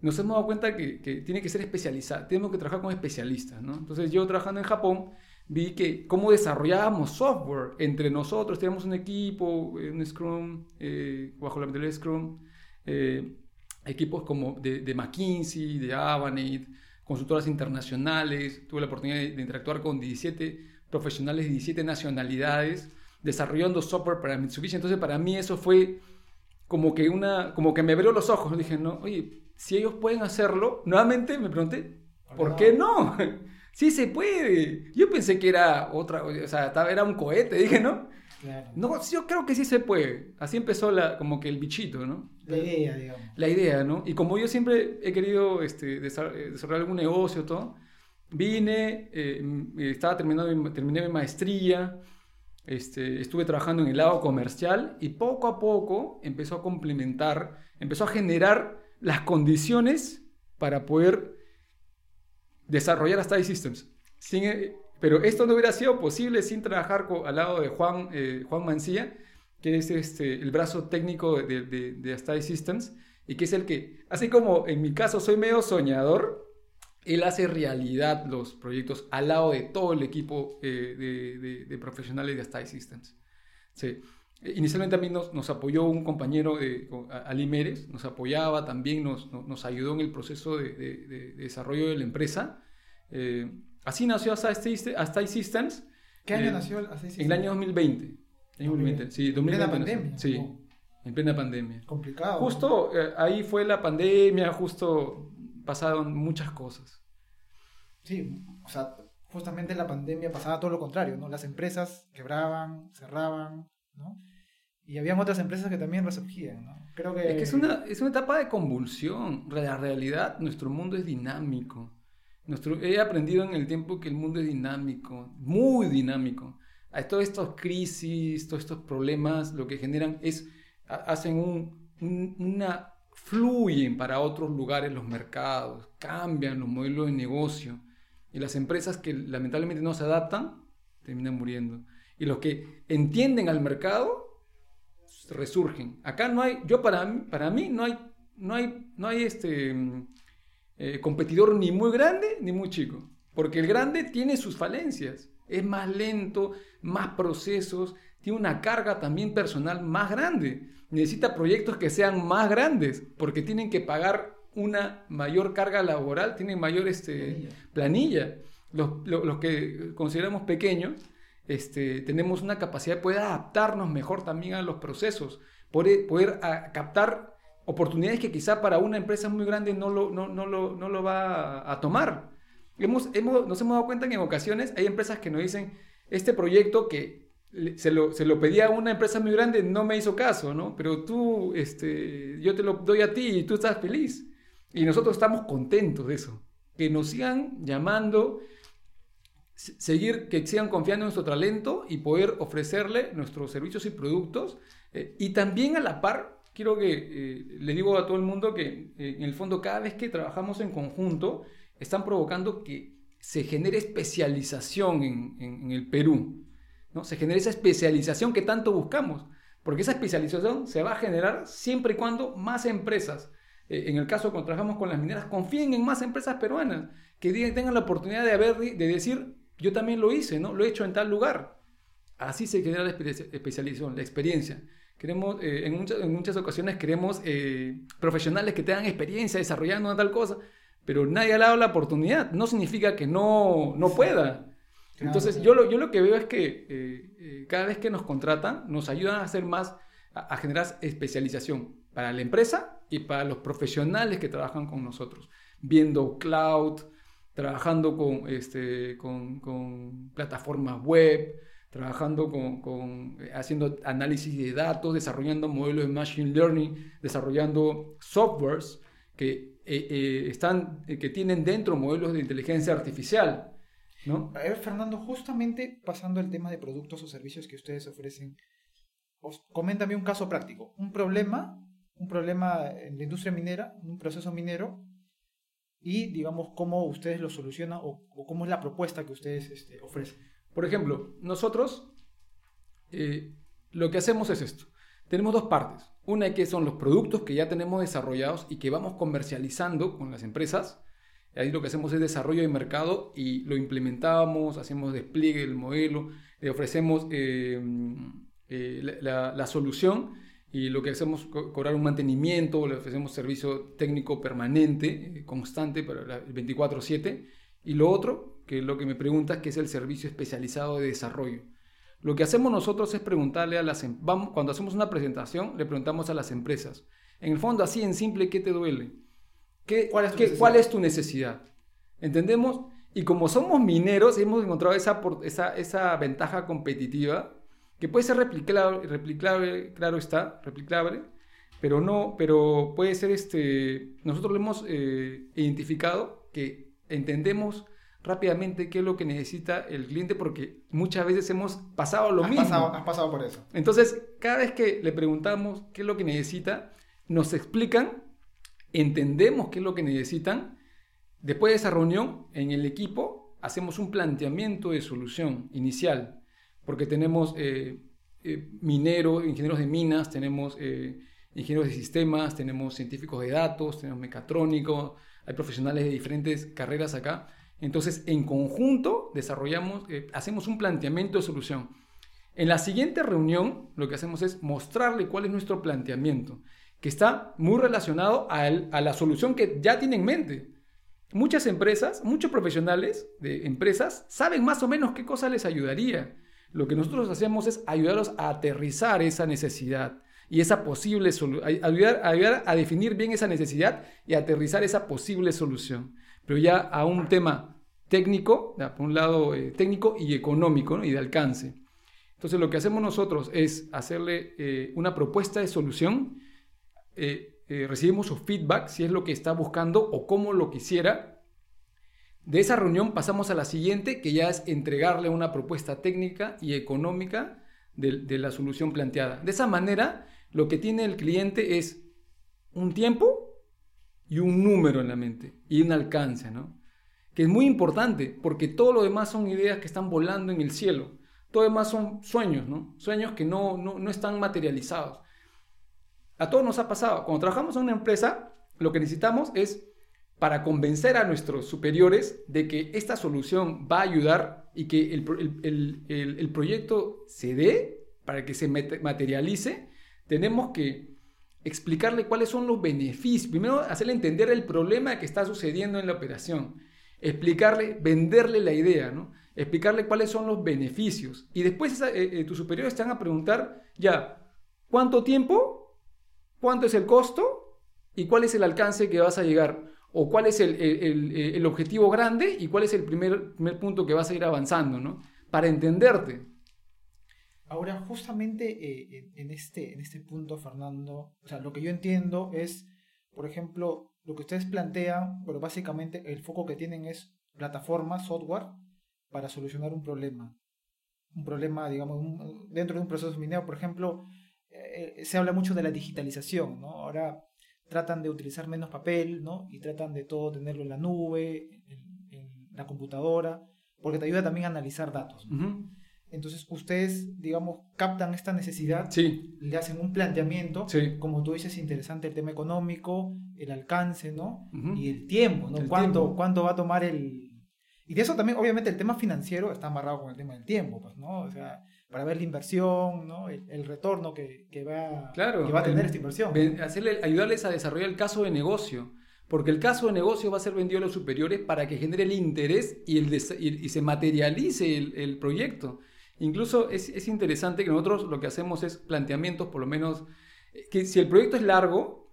nos hemos dado cuenta que, tiene que ser especializado, tenemos que trabajar con especialistas, ¿no? Entonces, yo trabajando en Japón, vi que cómo desarrollábamos software entre nosotros, teníamos un equipo, un Scrum, eh, bajo la de Scrum, eh, equipos como de, de McKinsey, de Avanade, consultoras internacionales, tuve la oportunidad de, interactuar con 17 profesionales de 17 nacionalidades desarrollando software para Mitsubishi. Entonces para mí eso fue como que una, como que me abrió los ojos. Dije, no, oye, si ellos pueden hacerlo, nuevamente me pregunté, ¿por qué no? sí se puede. Yo pensé que era otra, o sea, era un cohete, dije, ¿no? No, yo creo que sí se puede. Así empezó la, como que el bichito, ¿no? La idea, digamos. La idea, ¿no? Y como yo siempre he querido este, desarrollar algún negocio, todo, vine, eh, estaba terminando, terminé mi maestría, este, estuve trabajando en el lado comercial y poco a poco empezó a complementar, empezó a generar las condiciones para poder desarrollar hasta Systems. Sin, pero esto no hubiera sido posible sin trabajar al lado de Juan, eh, Juan Mancilla, que es este, el brazo técnico de, de, de Systems, y que es el que, así como en mi caso soy medio soñador, él hace realidad los proyectos al lado de todo el equipo eh, de, profesionales de Astai Systems. Sí. Inicialmente a mí nos, nos apoyó un compañero, de, Ali Mérez, nos apoyaba también, nos, nos, ayudó en el proceso de, desarrollo de la empresa. Eh, Así nació Astai Systems. ¿Qué año eh, nació Astai Systems? En el año 2020. En 2020, sí, 2020 ¿En plena pandemia? Sí, en plena pandemia. Complicado. Justo eh, ahí fue la pandemia, justo pasaron muchas cosas. Sí, o sea, justamente en la pandemia pasaba todo lo contrario, ¿no? Las empresas quebraban, cerraban, ¿no? Y había otras empresas que también resurgían, ¿no? Creo que... Es que es una, es una etapa de convulsión. La realidad, nuestro mundo es dinámico he aprendido en el tiempo que el mundo es dinámico, muy dinámico. Hay todas estas crisis, todos estos problemas, lo que generan es, hacen un, una, fluyen para otros lugares los mercados, cambian los modelos de negocio y las empresas que lamentablemente no se adaptan terminan muriendo. Y los que entienden al mercado resurgen. Acá no hay, yo para mí, para mí no hay, no hay, no hay este eh, competidor ni muy grande ni muy chico. Porque el grande tiene sus falencias. Es más lento, más procesos, tiene una carga también personal más grande. Necesita proyectos que sean más grandes porque tienen que pagar una mayor carga laboral, tienen mayor este, planilla. Los, los, que consideramos pequeños, este, tenemos una capacidad de poder adaptarnos mejor también a los procesos, poder, poder captar oportunidades que quizá para una empresa muy grande no lo, no, no lo, no lo va a, tomar. Hemos, hemos, nos hemos dado cuenta que en ocasiones hay empresas que nos dicen, este proyecto que se lo, se lo pedía a una empresa muy grande, no me hizo caso, ¿no? Pero tú, este, yo te lo doy a ti y tú estás feliz. Y nosotros estamos contentos de eso. Que nos sigan llamando, seguir, que sigan confiando en nuestro talento y poder ofrecerle nuestros servicios y productos. Eh, y también a la par, quiero que eh, le digo a todo el mundo que eh, en el fondo cada vez que trabajamos en conjunto, están provocando que se genere especialización en, en el Perú. ¿No? Se genera esa especialización que tanto buscamos, porque esa especialización se va a generar siempre y cuando más empresas, eh, en el caso cuando trabajamos con las mineras, confíen en más empresas peruanas, que tengan la oportunidad de, haber, de decir, yo también lo hice, ¿no? lo he hecho en tal lugar. Así se genera la especialización, la experiencia. Queremos, eh, en, muchas, en, muchas, ocasiones queremos eh, profesionales que tengan experiencia desarrollando una tal cosa, pero nadie ha dado la oportunidad. No significa que no, no pueda. Entonces, yo lo, yo lo que veo es que eh, eh, cada vez que nos contratan, nos ayudan a hacer más, a, generar especialización para la empresa y para los profesionales que trabajan con nosotros, viendo cloud, trabajando con, este, con, plataformas web, trabajando con, con, eh, haciendo análisis de datos, desarrollando modelos de machine learning, desarrollando softwares que, están, que tienen dentro modelos de inteligencia artificial ¿no? A ver, Fernando, justamente pasando al tema de productos o servicios que ustedes ofrecen, coméntame un caso práctico, un problema, un problema en la industria minera, un proceso minero, y digamos cómo ustedes lo solucionan o, cómo es la propuesta que ustedes este, ofrecen. Por ejemplo, nosotros eh, lo que hacemos es esto. Tenemos dos partes. Una que son los productos que ya tenemos desarrollados y que vamos comercializando con las empresas Ahí lo que hacemos es desarrollo de mercado y lo implementamos, hacemos despliegue del modelo, le ofrecemos eh, eh, la, solución y lo que hacemos es cobrar un mantenimiento, le ofrecemos servicio técnico permanente, eh, constante para el 24/7. Y lo otro, que es lo que me preguntas, que es el servicio especializado de desarrollo. Lo que hacemos nosotros es preguntarle a las... Em, vamos, cuando hacemos una presentación, le preguntamos a las empresas. En el fondo, así en simple, ¿qué te duele? ¿Cuál, es tu necesidad? ¿Entendemos? Y como somos mineros, hemos encontrado esa, esa, esa ventaja competitiva que puede ser replicable, replicable, claro está, replicable, pero no, pero puede ser este, nosotros lo hemos eh, identificado que entendemos rápidamente qué es lo que necesita el cliente porque muchas veces hemos pasado lo mismo. Pasado, has pasado por eso. Entonces, cada vez que le preguntamos qué es lo que necesita, nos explican entendemos qué es lo que necesitan. Después de esa reunión, en el equipo, hacemos un planteamiento de solución inicial, porque tenemos eh, eh, mineros, ingenieros de minas, tenemos eh, ingenieros de sistemas, tenemos científicos de datos, tenemos mecatrónicos, hay profesionales de diferentes carreras acá. Entonces, en conjunto, desarrollamos, hacemos un planteamiento de solución. En la siguiente reunión, lo que hacemos es mostrarle cuál es nuestro planteamiento que está muy relacionado a, la solución que ya tiene en mente. Muchas empresas, muchos profesionales de empresas saben más o menos qué cosa les ayudaría. Lo que nosotros hacemos es ayudarlos a aterrizar esa necesidad y esa posible ayudar, ayudar a definir bien esa necesidad y aterrizar esa posible solución. Pero ya a un tema técnico, por un lado eh, técnico y económico y de alcance. Entonces lo que hacemos nosotros es hacerle eh, una propuesta de solución eh, eh, recibimos su feedback, si es lo que está buscando o cómo lo quisiera. De esa reunión pasamos a la siguiente, que ya es entregarle una propuesta técnica y económica de, la solución planteada. De esa manera, lo que tiene el cliente es un tiempo y un número en la mente y un alcance. Que es muy importante porque todo lo demás son ideas que están volando en el cielo. todo demás son sueños, ¿no? Sueños que no, no, no están materializados. A todos nos ha pasado. Cuando trabajamos en una empresa, lo que necesitamos es para convencer a nuestros superiores de que esta solución va a ayudar y que el, proyecto se dé, para que se materialice, tenemos que explicarle cuáles son los beneficios. Primero, hacerle entender el problema que está sucediendo en la operación. Explicarle, venderle la idea, ¿no? Explicarle cuáles son los beneficios. Y después eh, eh, tus superiores te van a preguntar, ya, ¿cuánto tiempo? ¿Cuánto es el costo? ¿Y cuál es el alcance que vas a llegar? o cuál es el, objetivo grande y cuál es el primer, primer, punto que vas a ir avanzando, ¿no? Para entenderte. Ahora, justamente eh, en, este, en este punto, Fernando, o sea, lo que yo entiendo es, por ejemplo, lo que ustedes plantean, pero básicamente el foco que tienen es plataforma, software, para solucionar un problema. Un problema, digamos, dentro de un proceso minero, por ejemplo, eh, eh, se habla mucho de la digitalización, ¿no? Ahora tratan de utilizar menos papel, ¿no? Y tratan de todo tenerlo en la nube, en, la computadora, porque te ayuda también a analizar datos. Entonces, ustedes, digamos, captan esta necesidad, sí. le hacen un planteamiento, como tú dices, interesante el tema económico, el alcance, ¿no? Y el tiempo, ¿no? ¿Cuánto, ¿Cuánto va a tomar el... Y de eso también, obviamente, el tema financiero está amarrado con el tema del tiempo, pues, ¿no? O sea, para ver la inversión, ¿no? el, retorno que, va, claro, que va a tener esta inversión. Hacerle, ayudarles a desarrollar el caso de negocio, porque el caso de negocio va a ser vendido a los superiores para que genere el interés y, el y, se materialice el, proyecto. Incluso es, es, interesante que nosotros lo que hacemos es planteamientos, por lo menos, que si el proyecto es largo,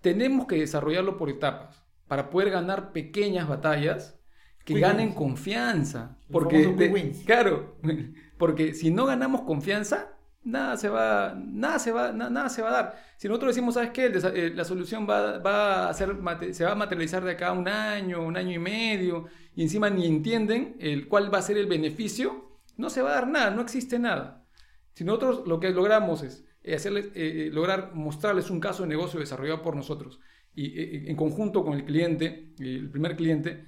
tenemos que desarrollarlo por etapas para poder ganar pequeñas batallas que ganen confianza. Porque, claro, porque si no ganamos confianza, nada se va, nada se va, nada se va a dar. Si nosotros decimos, ¿sabes qué? Eh, la solución va, a ser, se va a materializar de acá un año, un año y medio, y encima ni entienden el, cuál va a ser el beneficio, no se va a dar nada, no existe nada. Si nosotros lo que logramos es eh, hacerles, eh, lograr mostrarles un caso de negocio desarrollado por nosotros y en conjunto con el cliente, el primer cliente,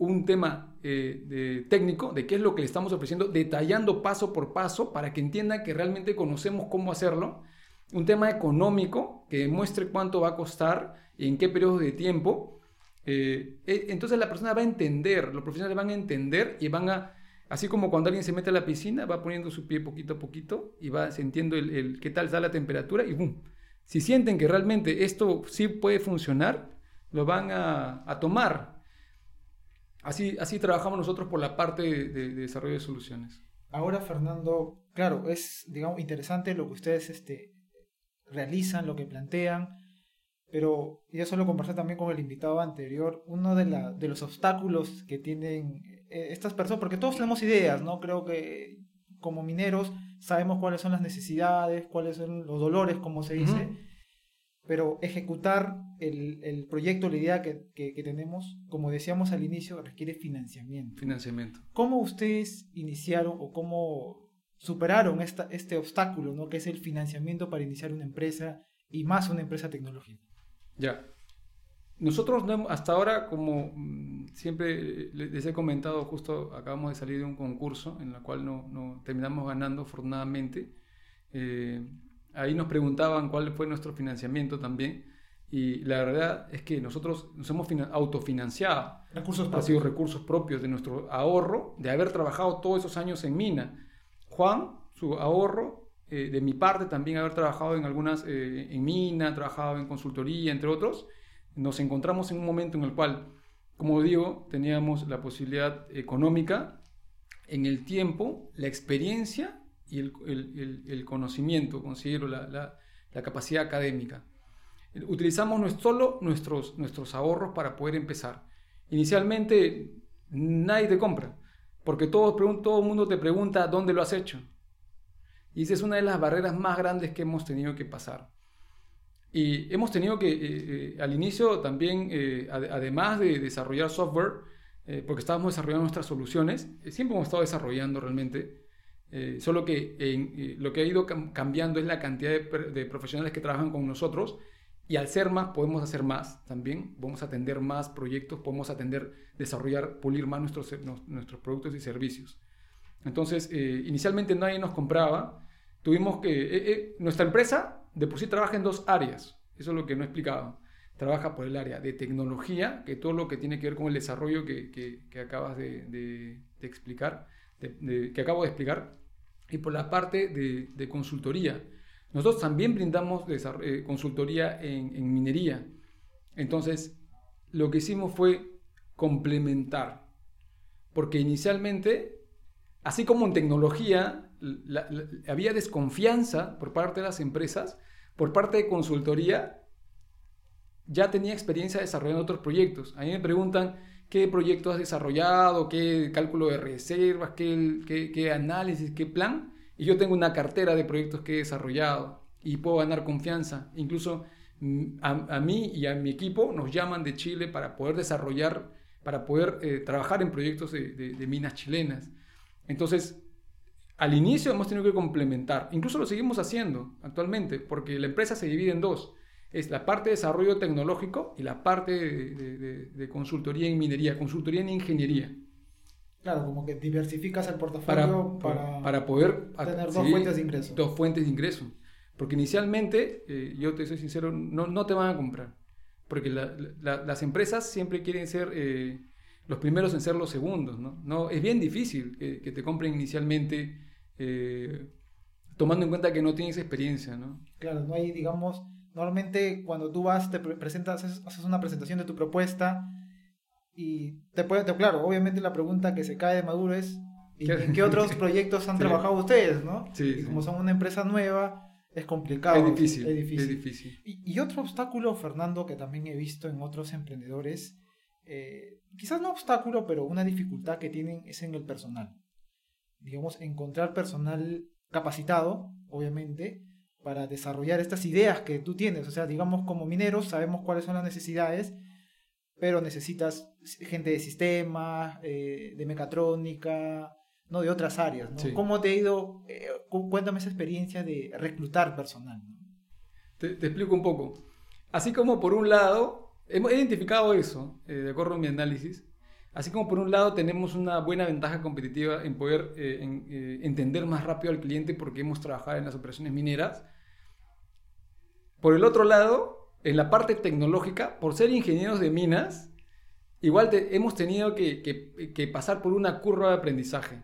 un tema eh, técnico de qué es lo que le estamos ofreciendo, detallando paso por paso para que entienda que realmente conocemos cómo hacerlo. Un tema económico que demuestre cuánto va a costar y en qué periodo de tiempo. Eh, e, entonces la persona va a entender, los profesionales van a entender y van a, así como cuando alguien se mete a la piscina, va poniendo su pie poquito a poquito y va sintiendo el, qué tal está la temperatura y ¡boom! Si sienten que realmente esto sí puede funcionar, lo van a tomar Así, así trabajamos nosotros por la parte de, desarrollo de soluciones. Ahora, Fernando, claro, es digamos interesante lo que ustedes este, realizan, lo que plantean, pero ya solo conversé también con el invitado anterior, uno de, la, de los obstáculos que tienen eh, estas personas, porque todos tenemos ideas, ¿no? Creo que como mineros sabemos cuáles son las necesidades, cuáles son los dolores, como se dice, pero ejecutar el, el proyecto, la idea que, que, tenemos, como decíamos al inicio, requiere financiamiento. Financiamiento. ¿Cómo ustedes iniciaron o cómo superaron esta, este obstáculo, ¿no? que es el financiamiento para iniciar una empresa y más una empresa tecnológica? Ya. Nosotros hasta ahora, como mm, siempre les he comentado, justo acabamos de salir de un concurso en el cual no, no terminamos ganando afortunadamente. Eh, ahí nos preguntaban cuál fue nuestro financiamiento también. Y la verdad es que nosotros nos hemos autofinanciado. Recursos propios. Ha sido recursos propios de nuestro ahorro, de haber trabajado todos esos años en mina. Juan, su ahorro, eh, de mi parte también haber trabajado en algunas, eh, en mina, trabajado en consultoría, entre otros. Nos encontramos en un momento en el cual, como digo, teníamos la posibilidad económica, en el tiempo, la experiencia y el, conocimiento, considero la, capacidad académica. Utilizamos no solo nuestros, nuestros ahorros para poder empezar. Inicialmente nadie te compra, porque todo, todo el mundo te pregunta dónde lo has hecho. Y esa es una de las barreras más grandes que hemos tenido que pasar. Y hemos tenido que, eh, eh, al inicio también, eh, además de desarrollar software, porque estábamos desarrollando nuestras soluciones, siempre hemos estado desarrollando realmente, eh, solo que eh, lo que ha ido cambiando es la cantidad de, profesionales que trabajan con nosotros y al ser más podemos hacer más también, podemos atender más proyectos, podemos atender, desarrollar, pulir más nuestros, nuestros productos y servicios. Entonces, eh, inicialmente nadie nos compraba. Tuvimos que... eh, eh, nuestra empresa de por sí trabaja en dos áreas. Eso es lo que no explicaba. Trabaja por el área de tecnología, que todo lo que tiene que ver con el desarrollo que, que- acabas de, explicar, que acabo de explicar, y por la parte de, consultoría. Nosotros también brindamos eh, consultoría en, minería. Entonces, lo que hicimos fue complementar. Porque inicialmente, así como en tecnología, había desconfianza por parte de las empresas, por parte de consultoría, ya tenía experiencia desarrollando otros proyectos. A mí me preguntan qué proyecto has desarrollado, qué cálculo de reservas, qué, qué- qué análisis, qué plan. Y yo tengo una cartera de proyectos que he desarrollado y puedo ganar confianza. Incluso mm, a, a mí y a mi equipo nos llaman de Chile para poder desarrollar, para poder eh, trabajar en proyectos de, de- de minas chilenas. Entonces, al inicio hemos tenido que complementar, incluso lo seguimos haciendo actualmente, porque la empresa se divide en dos. Es la parte de desarrollo tecnológico y la parte de, de- de- de consultoría en minería, consultoría en ingeniería, Claro, como que diversificas el para, portafolio para, para poder tener dos sí, fuentes de ingreso. Dos fuentes de ingreso. Porque inicialmente, eh, yo te soy sincero, no, no te van a comprar. Porque la- la- las empresas siempre quieren ser eh, los primeros en ser los segundos. ¿no? No, es bien difícil que, que te compren inicialmente eh, tomando en cuenta que no tienes experiencia. ¿no? Claro, no hay, digamos, normalmente cuando tú vas, te pre- presentas, haces, una presentación de tu propuesta y te puede, te- claro, obviamente la pregunta que se cae de Maduro es ¿y. ¿en qué otros proyectos han Sí. trabajado ustedes, no? Sí, y como son una empresa nueva, es complicado. Es difícil. Es difícil. Es difícil. Y, y otro obstáculo, Fernando, que también he visto en otros emprendedores, eh, quizás no obstáculo, pero una dificultad que tienen es en el personal. Digamos, encontrar personal capacitado, obviamente, para desarrollar estas ideas que tú tienes. O sea, digamos, como mineros sabemos cuáles son las necesidades, pero necesitas gente de sistemas, eh, de mecatrónica, no de otras áreas. ¿no? Sí. ¿Cómo te ha ido? eh, cu- cuéntame esa experiencia de reclutar personal. ¿no? Te, te explico un poco. Así como por un lado, hemos identificado eso, eh, de acuerdo a mi análisis, así como por un lado tenemos una buena ventaja competitiva en poder en, entender más rápido al cliente porque hemos trabajado en las operaciones mineras, por el otro lado, en la parte tecnológica, por ser ingenieros de minas, igual te- hemos tenido que, pasar por una curva de aprendizaje.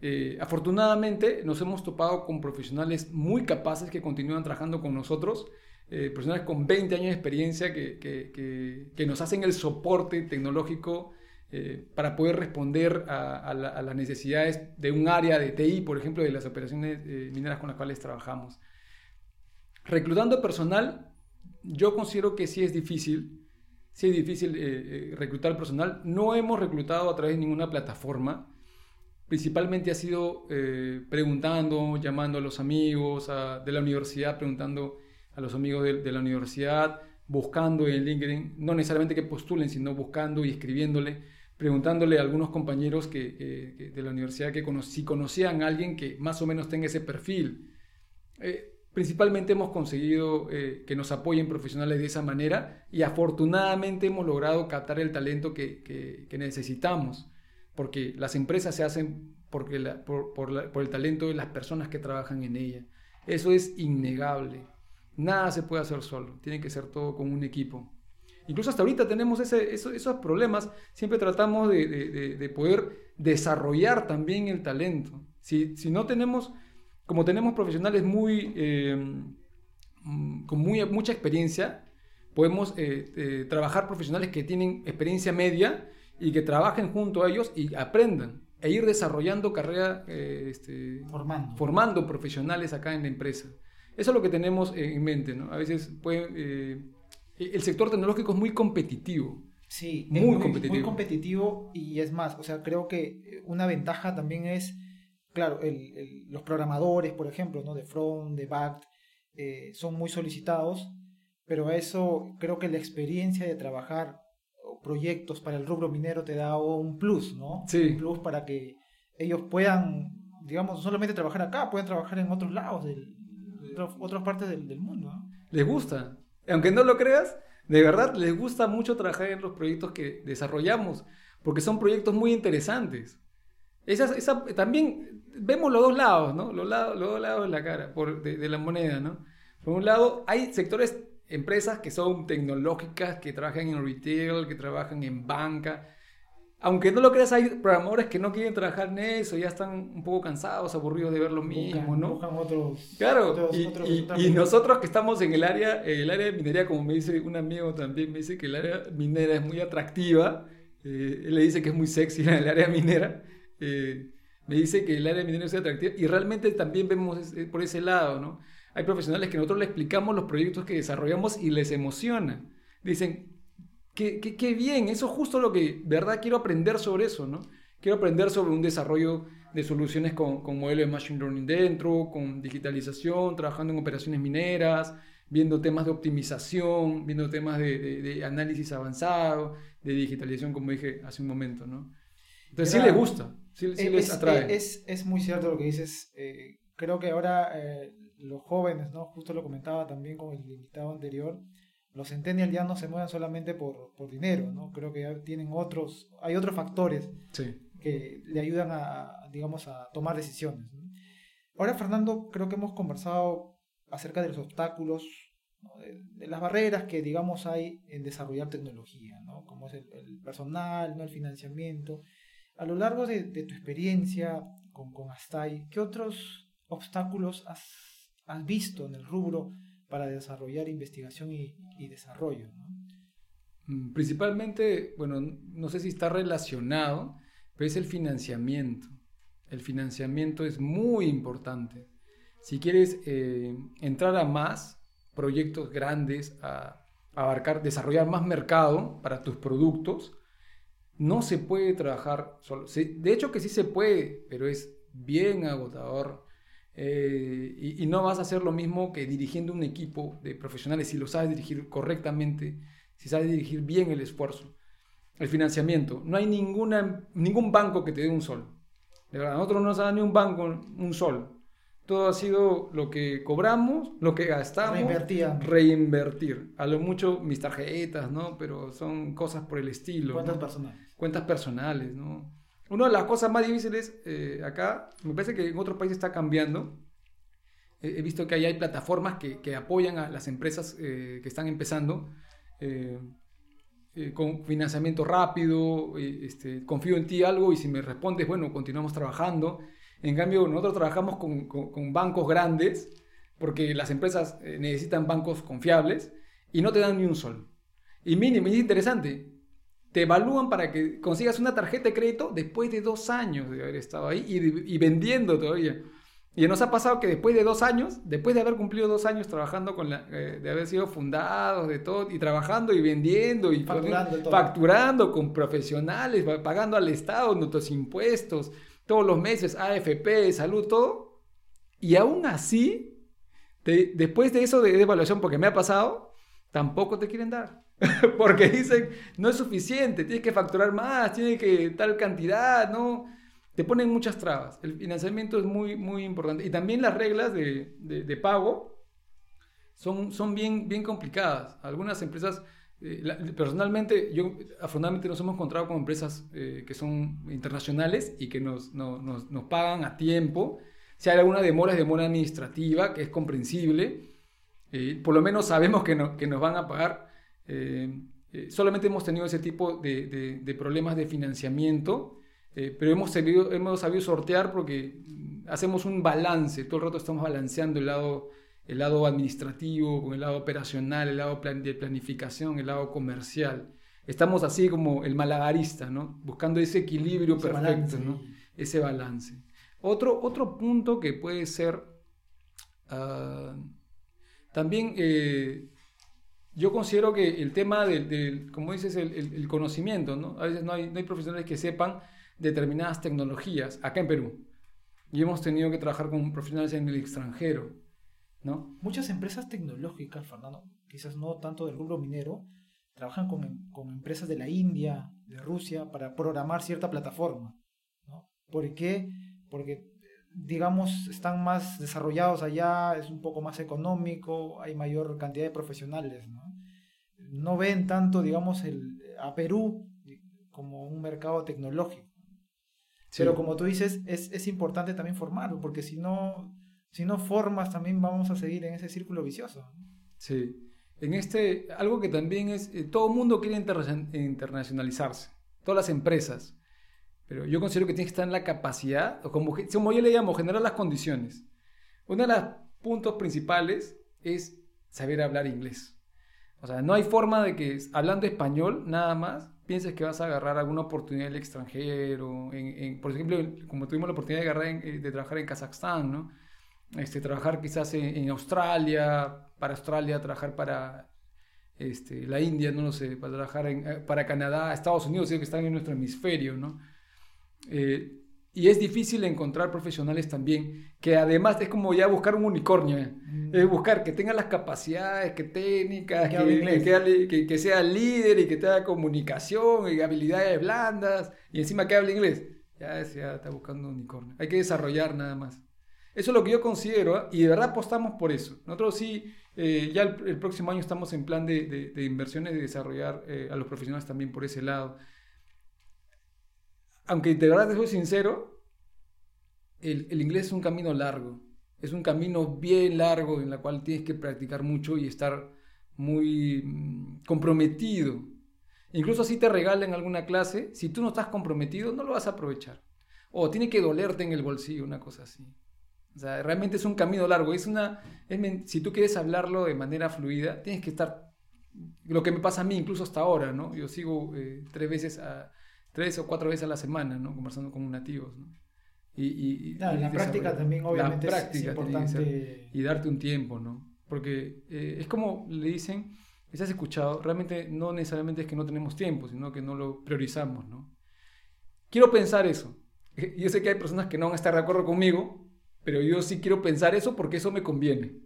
Eh, afortunadamente nos hemos topado con profesionales muy capaces que continúan trabajando con nosotros, eh, profesionales con 20 años de experiencia que, nos hacen el soporte tecnológico eh, para poder responder a, a las necesidades de un área de TI, por ejemplo, de las operaciones eh, mineras con las cuales trabajamos. Reclutando personal, yo considero que sí es difícil, sí es difícil eh, eh, reclutar personal. No hemos reclutado a través de ninguna plataforma. Principalmente ha sido eh, preguntando, llamando a los amigos de la universidad, preguntando a los amigos de, la universidad, buscando en LinkedIn, no necesariamente que postulen, sino buscando y escribiéndole, preguntándole a algunos compañeros que, de la universidad que si conocían a alguien que más o menos tenga ese perfil. Eh, principalmente hemos conseguido eh, que nos apoyen profesionales de esa manera y afortunadamente hemos logrado captar el talento que, necesitamos, porque las empresas se hacen porque por, el talento de las personas que trabajan en ella. Eso es innegable. Nada se puede hacer solo, tiene que ser todo con un equipo. Incluso hasta ahorita tenemos esos problemas, siempre tratamos de- de poder desarrollar también el talento. Si, si no tenemos, como tenemos profesionales muy, eh, mm, con muy, mucha experiencia, podemos eh, eh, trabajar profesionales que tienen experiencia media y que trabajen junto a ellos y aprendan e ir desarrollando carrera, eh, este, Formando. formando profesionales acá en la empresa. Eso es lo que tenemos en mente, ¿no? A veces eh, el sector tecnológico es muy competitivo. Sí, Muy es muy, competitivo. muy competitivo y es más, o sea, creo que una ventaja también es, claro, el- el- los programadores, por ejemplo, ¿no? de front, de back, eh, son muy solicitados, pero a eso creo que la experiencia de trabajar proyectos para el rubro minero te da un plus, ¿no? Sí. Un plus para que ellos puedan, digamos, no solamente trabajar acá, pueden trabajar en otros lados, del, de otras- otras partes del, del mundo, ¿no? Les gusta. Aunque no lo creas, de verdad les gusta mucho trabajar en los proyectos que desarrollamos, porque son proyectos muy interesantes. Esa, esa, también vemos los dos lados, ¿no? Los, lados, los dos lados de la cara por, de, de la moneda, ¿no? Por un lado, hay sectores, empresas que son tecnológicas, que trabajan en retail, que trabajan en banca, aunque no lo creas, hay programadores que no quieren trabajar en eso, ya están un poco cansados, aburridos de ver lo mismo, ¿no? Buscan otros. Claro, otros- y, otros y- resultados. y nosotros que estamos en el área, el área de minería, como me dice un amigo también, me dice que el área minera es muy atractiva, eh, él le dice que es muy sexy el área minera, eh, me dice que el área minera es muy atractiva y realmente también vemos ese- por ese lado, ¿no? Hay profesionales que nosotros les explicamos los proyectos que desarrollamos y les emociona. Dicen, Qué, qué- qué bien, eso es justo lo que, verdad, quiero aprender sobre eso, ¿no? Quiero aprender sobre un desarrollo de soluciones con, con modelo de Machine Learning dentro, con digitalización, trabajando en operaciones mineras, viendo temas de optimización, viendo temas de, de- de análisis avanzado, de digitalización, como dije hace un momento, ¿no? Entonces sí Claro. les gusta, sí, sí Eh, les es, atrae. eh, Es, es muy cierto lo que dices. eh, creo que ahora eh, los jóvenes, ¿no? Justo lo comentaba también con el invitado anterior, los centennials ya no se mueven solamente por, por dinero, ¿no? Creo que ya tienen otros, hay otros factores Sí. que le ayudan a, digamos, a tomar decisiones. ¿no? Ahora, Fernando, creo que hemos conversado acerca de los obstáculos, ¿no? de, de las barreras que, digamos, hay en desarrollar tecnología, ¿no? como es el, el personal, ¿no? el financiamiento. A lo largo de, tu experiencia con, con Astai, ¿qué otros obstáculos has, visto en el rubro para desarrollar investigación y, desarrollo? Mm, Principalmente, bueno, no sé si está relacionado, pero es el financiamiento. El financiamiento es muy importante. Si quieres eh, entrar a más proyectos grandes, a abarcar, desarrollar más mercado para tus productos, no se puede trabajar solo. De hecho que sí se puede, pero es bien agotador. Eh, y, no vas a hacer lo mismo que dirigiendo un equipo de profesionales si lo sabes dirigir correctamente, si sabes dirigir bien el esfuerzo. El financiamiento. No hay ninguna, ningún banco que te dé un sol. De verdad, nosotros no nos dado ni un banco un sol. Todo ha sido lo que cobramos, lo que gastamos, Reinvertía. reinvertir. A lo mucho mis tarjetas, ¿no? Pero son cosas por el estilo. ¿Cuántas ¿no? personas? cuentas personales, ¿no? Una de las cosas más difíciles eh, acá, me parece que en otros países está cambiando. He, he visto que ahí hay plataformas que, que apoyan a las empresas eh, que están empezando eh, eh, con financiamiento rápido, eh, este, confío en ti algo y si me respondes, bueno, continuamos trabajando. En cambio, nosotros trabajamos con, con- con bancos grandes porque las empresas eh, necesitan bancos confiables y no te dan ni un sol. Y mínimo, y es interesante, te evalúan para que consigas una tarjeta de crédito después de dos años de haber estado ahí y, y vendiendo todavía. Y nos ha pasado que después de dos años, después de haber cumplido dos años trabajando con la, eh, de haber sido fundados, de todo, y trabajando y vendiendo y Facturando todo. facturando con profesionales, pa- pagando al Estado nuestros impuestos, todos los meses, AFP, salud, todo. Y aún así, después de eso de, de evaluación, porque me ha pasado, tampoco te quieren dar. porque dicen, no es suficiente, tienes que facturar más, tienes que tal cantidad, ¿no? Te ponen muchas trabas. El financiamiento es muy, muy importante. Y también las reglas de, de- de pago son, son bien, bien complicadas. Algunas empresas, eh, la- personalmente, yo afortunadamente nos hemos encontrado con empresas eh, que son internacionales y que nos, no- nos, nos pagan a tiempo. Si hay alguna demora, es demora administrativa, que es comprensible. Eh, por lo menos sabemos que, no- que nos van a pagar. Eh, solamente hemos tenido ese tipo de, de- problemas de financiamiento, pero hemos sabido, hemos sabido sortear porque hacemos un balance, todo el rato estamos balanceando el lado, el lado administrativo con el lado operacional, el lado plan- de planificación, el lado comercial. Estamos así como el malagarista, ¿no? buscando ese equilibrio Ese perfecto, balance. ¿no? ese balance. Otro, otro punto que puede ser ah, también eh, yo considero que el tema del, del- como dices, el, el- el conocimiento, ¿no? A veces no hay, no hay profesionales que sepan determinadas tecnologías acá en Perú. Y hemos tenido que trabajar con profesionales en el extranjero, ¿no? Muchas empresas tecnológicas, Fernando, quizás no tanto del rubro minero, trabajan con, em- con empresas de la India, de Rusia, para programar cierta plataforma. ¿no? ¿Por qué? Porque, digamos, están más desarrollados allá, es un poco más económico, hay mayor cantidad de profesionales. No, no ven tanto, digamos, el, a Perú como un mercado tecnológico. Pero como tú dices, es, es importante también formarlo, porque si no, si no formas, también vamos a seguir en ese círculo vicioso. Sí. En este, algo que también es, eh, todo el mundo quiere internacionalizarse, todas las empresas, pero yo considero que tiene que estar en la capacidad, o como, como yo le llamo, generar las condiciones. Uno de los puntos principales es saber hablar inglés. O sea, no hay forma de que hablando español nada más pienses que vas a agarrar alguna oportunidad en el extranjero. En, por ejemplo, como tuvimos la oportunidad de, agarrar eh, de trabajar en Kazajstán, ¿no? Este, trabajar quizás en, Australia, para Australia, trabajar para este, la India, no lo sé, para trabajar en, eh, para Canadá, Estados Unidos, que están en nuestro hemisferio, ¿no? Eh, y es difícil encontrar profesionales también, que además es como ya buscar un unicornio, ¿eh? mm. es buscar que tenga las capacidades, que técnicas, que, que, que, sea líder y que tenga comunicación y habilidades blandas, y encima que hable inglés. Ya, ya está buscando un unicornio. Hay que desarrollar nada más. Eso es lo que yo considero ¿eh? y de verdad apostamos por eso. Nosotros sí, eh, ya el, próximo año estamos en plan de, de, inversiones, de desarrollar eh, a los profesionales también por ese lado. Aunque de verdad te soy sincero, el, el, inglés es un camino largo. Es un camino bien largo en el cual tienes que practicar mucho y estar muy mm, comprometido. Incluso si te regalan alguna clase, si tú no estás comprometido, no lo vas a aprovechar. O tiene que dolerte en el bolsillo, una cosa así. O sea, realmente es un camino largo. Es una, si tú quieres hablarlo de manera fluida, tienes que estar, lo que me pasa a mí incluso hasta ahora, ¿no? Yo sigo eh, tres veces a, tres o cuatro veces a la semana, ¿no? Conversando con nativos, ¿no? Y, y, la práctica también obviamente es importante. y darte un tiempo, ¿no? Porque eh, es como le dicen, si has escuchado, realmente no necesariamente es que no tenemos tiempo, sino que no lo priorizamos, ¿no? Quiero pensar eso. Yo sé que hay personas que no van a estar de acuerdo conmigo, pero yo sí quiero pensar eso porque eso me conviene.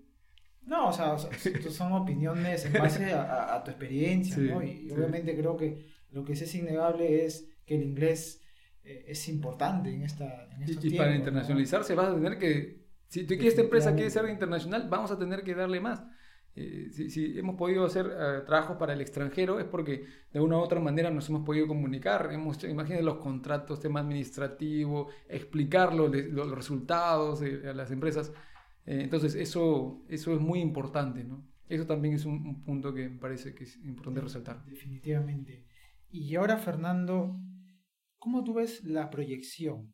No, o sea, son opiniones en base a, tu experiencia, ¿no? Y obviamente creo que lo que es innegable es que el inglés eh, es importante en esta en Y, y para internacionalizarse vas a tener que, si tú quieres esta empresa quiere ser internacional, vamos a tener que darle más. Eh, si, hemos podido hacer eh, trabajos para el extranjero es porque de una u otra manera nos hemos podido comunicar. Hemos, imagínense los contratos, tema administrativo, explicar los, los resultados a las empresas. Eh, entonces, eso, eso es muy importante, ¿no? Eso también es un, punto que me parece que es importante resaltar. Definitivamente. Y ahora, Fernando, ¿cómo tú ves la proyección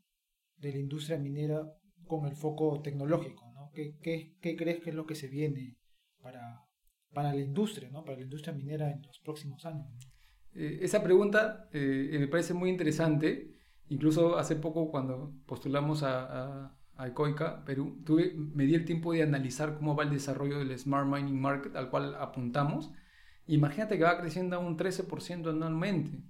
de la industria minera con el foco tecnológico? ¿no? ¿Qué, qué, qué crees que es lo que se viene para, para la industria, ¿no? para la industria minera en los próximos años? Eh, esa pregunta eh, me parece muy interesante. Incluso hace poco cuando postulamos a, a, a Ecoica, Perú, tuve, me di el tiempo de analizar cómo va el desarrollo del Smart Mining Market al cual apuntamos. Imagínate que va creciendo a un 13% anualmente.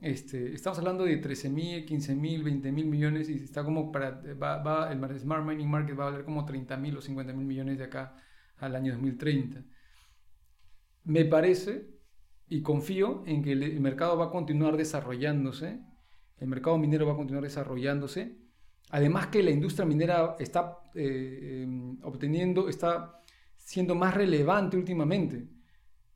Este, estamos hablando de 13 mil, 15 mil, 20 mil millones y está como para, va, va, el Smart Mining Market va a valer como 30 mil o 50 mil millones de acá al año 2030. Me parece y confío en que el mercado va a continuar desarrollándose, el mercado minero va a continuar desarrollándose, además que la industria minera está eh, em, obteniendo, está siendo más relevante últimamente,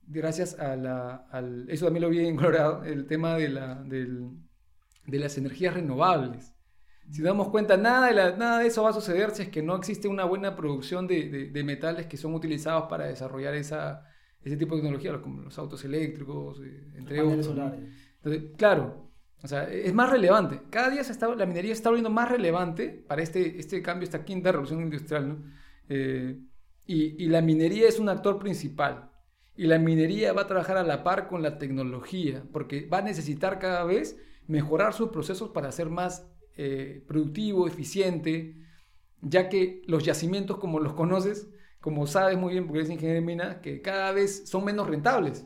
gracias a la, al, eso también lo vi en el tema de, la, de las energías renovables. Si nos damos cuenta, nada de, nada de eso va a suceder si es que no existe una buena producción de, de, metales que son utilizados para desarrollar esa, ese tipo de tecnología, como los autos eléctricos, eh, entre otros. Entonces, claro, o sea, es más relevante. Cada día se está, la minería está volviendo más relevante para este, este cambio, esta quinta revolución industrial, ¿no? Eh, y, y la minería es un actor principal. Y la minería va a trabajar a la par con la tecnología, porque va a necesitar cada vez mejorar sus procesos para ser más eh, productivo, eficiente, ya que los yacimientos, como los conoces, como sabes muy bien porque eres ingeniero de mina, que cada vez son menos rentables.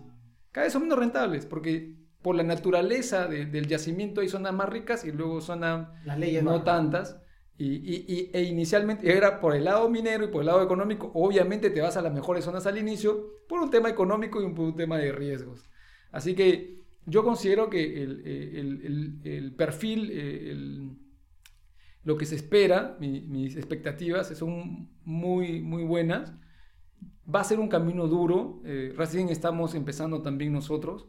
Cada vez son menos rentables porque por la naturaleza del yacimiento hay zonas más ricas y luego zonas no tantas. Y, e inicialmente era por el lado minero y por el lado económico, obviamente te vas a las mejores zonas al inicio por un tema económico y por un tema de riesgos. Así que yo considero que el, perfil, eh, lo que se espera, mis expectativas son muy, muy buenas. Va a ser un camino duro, eh, recién estamos empezando también nosotros.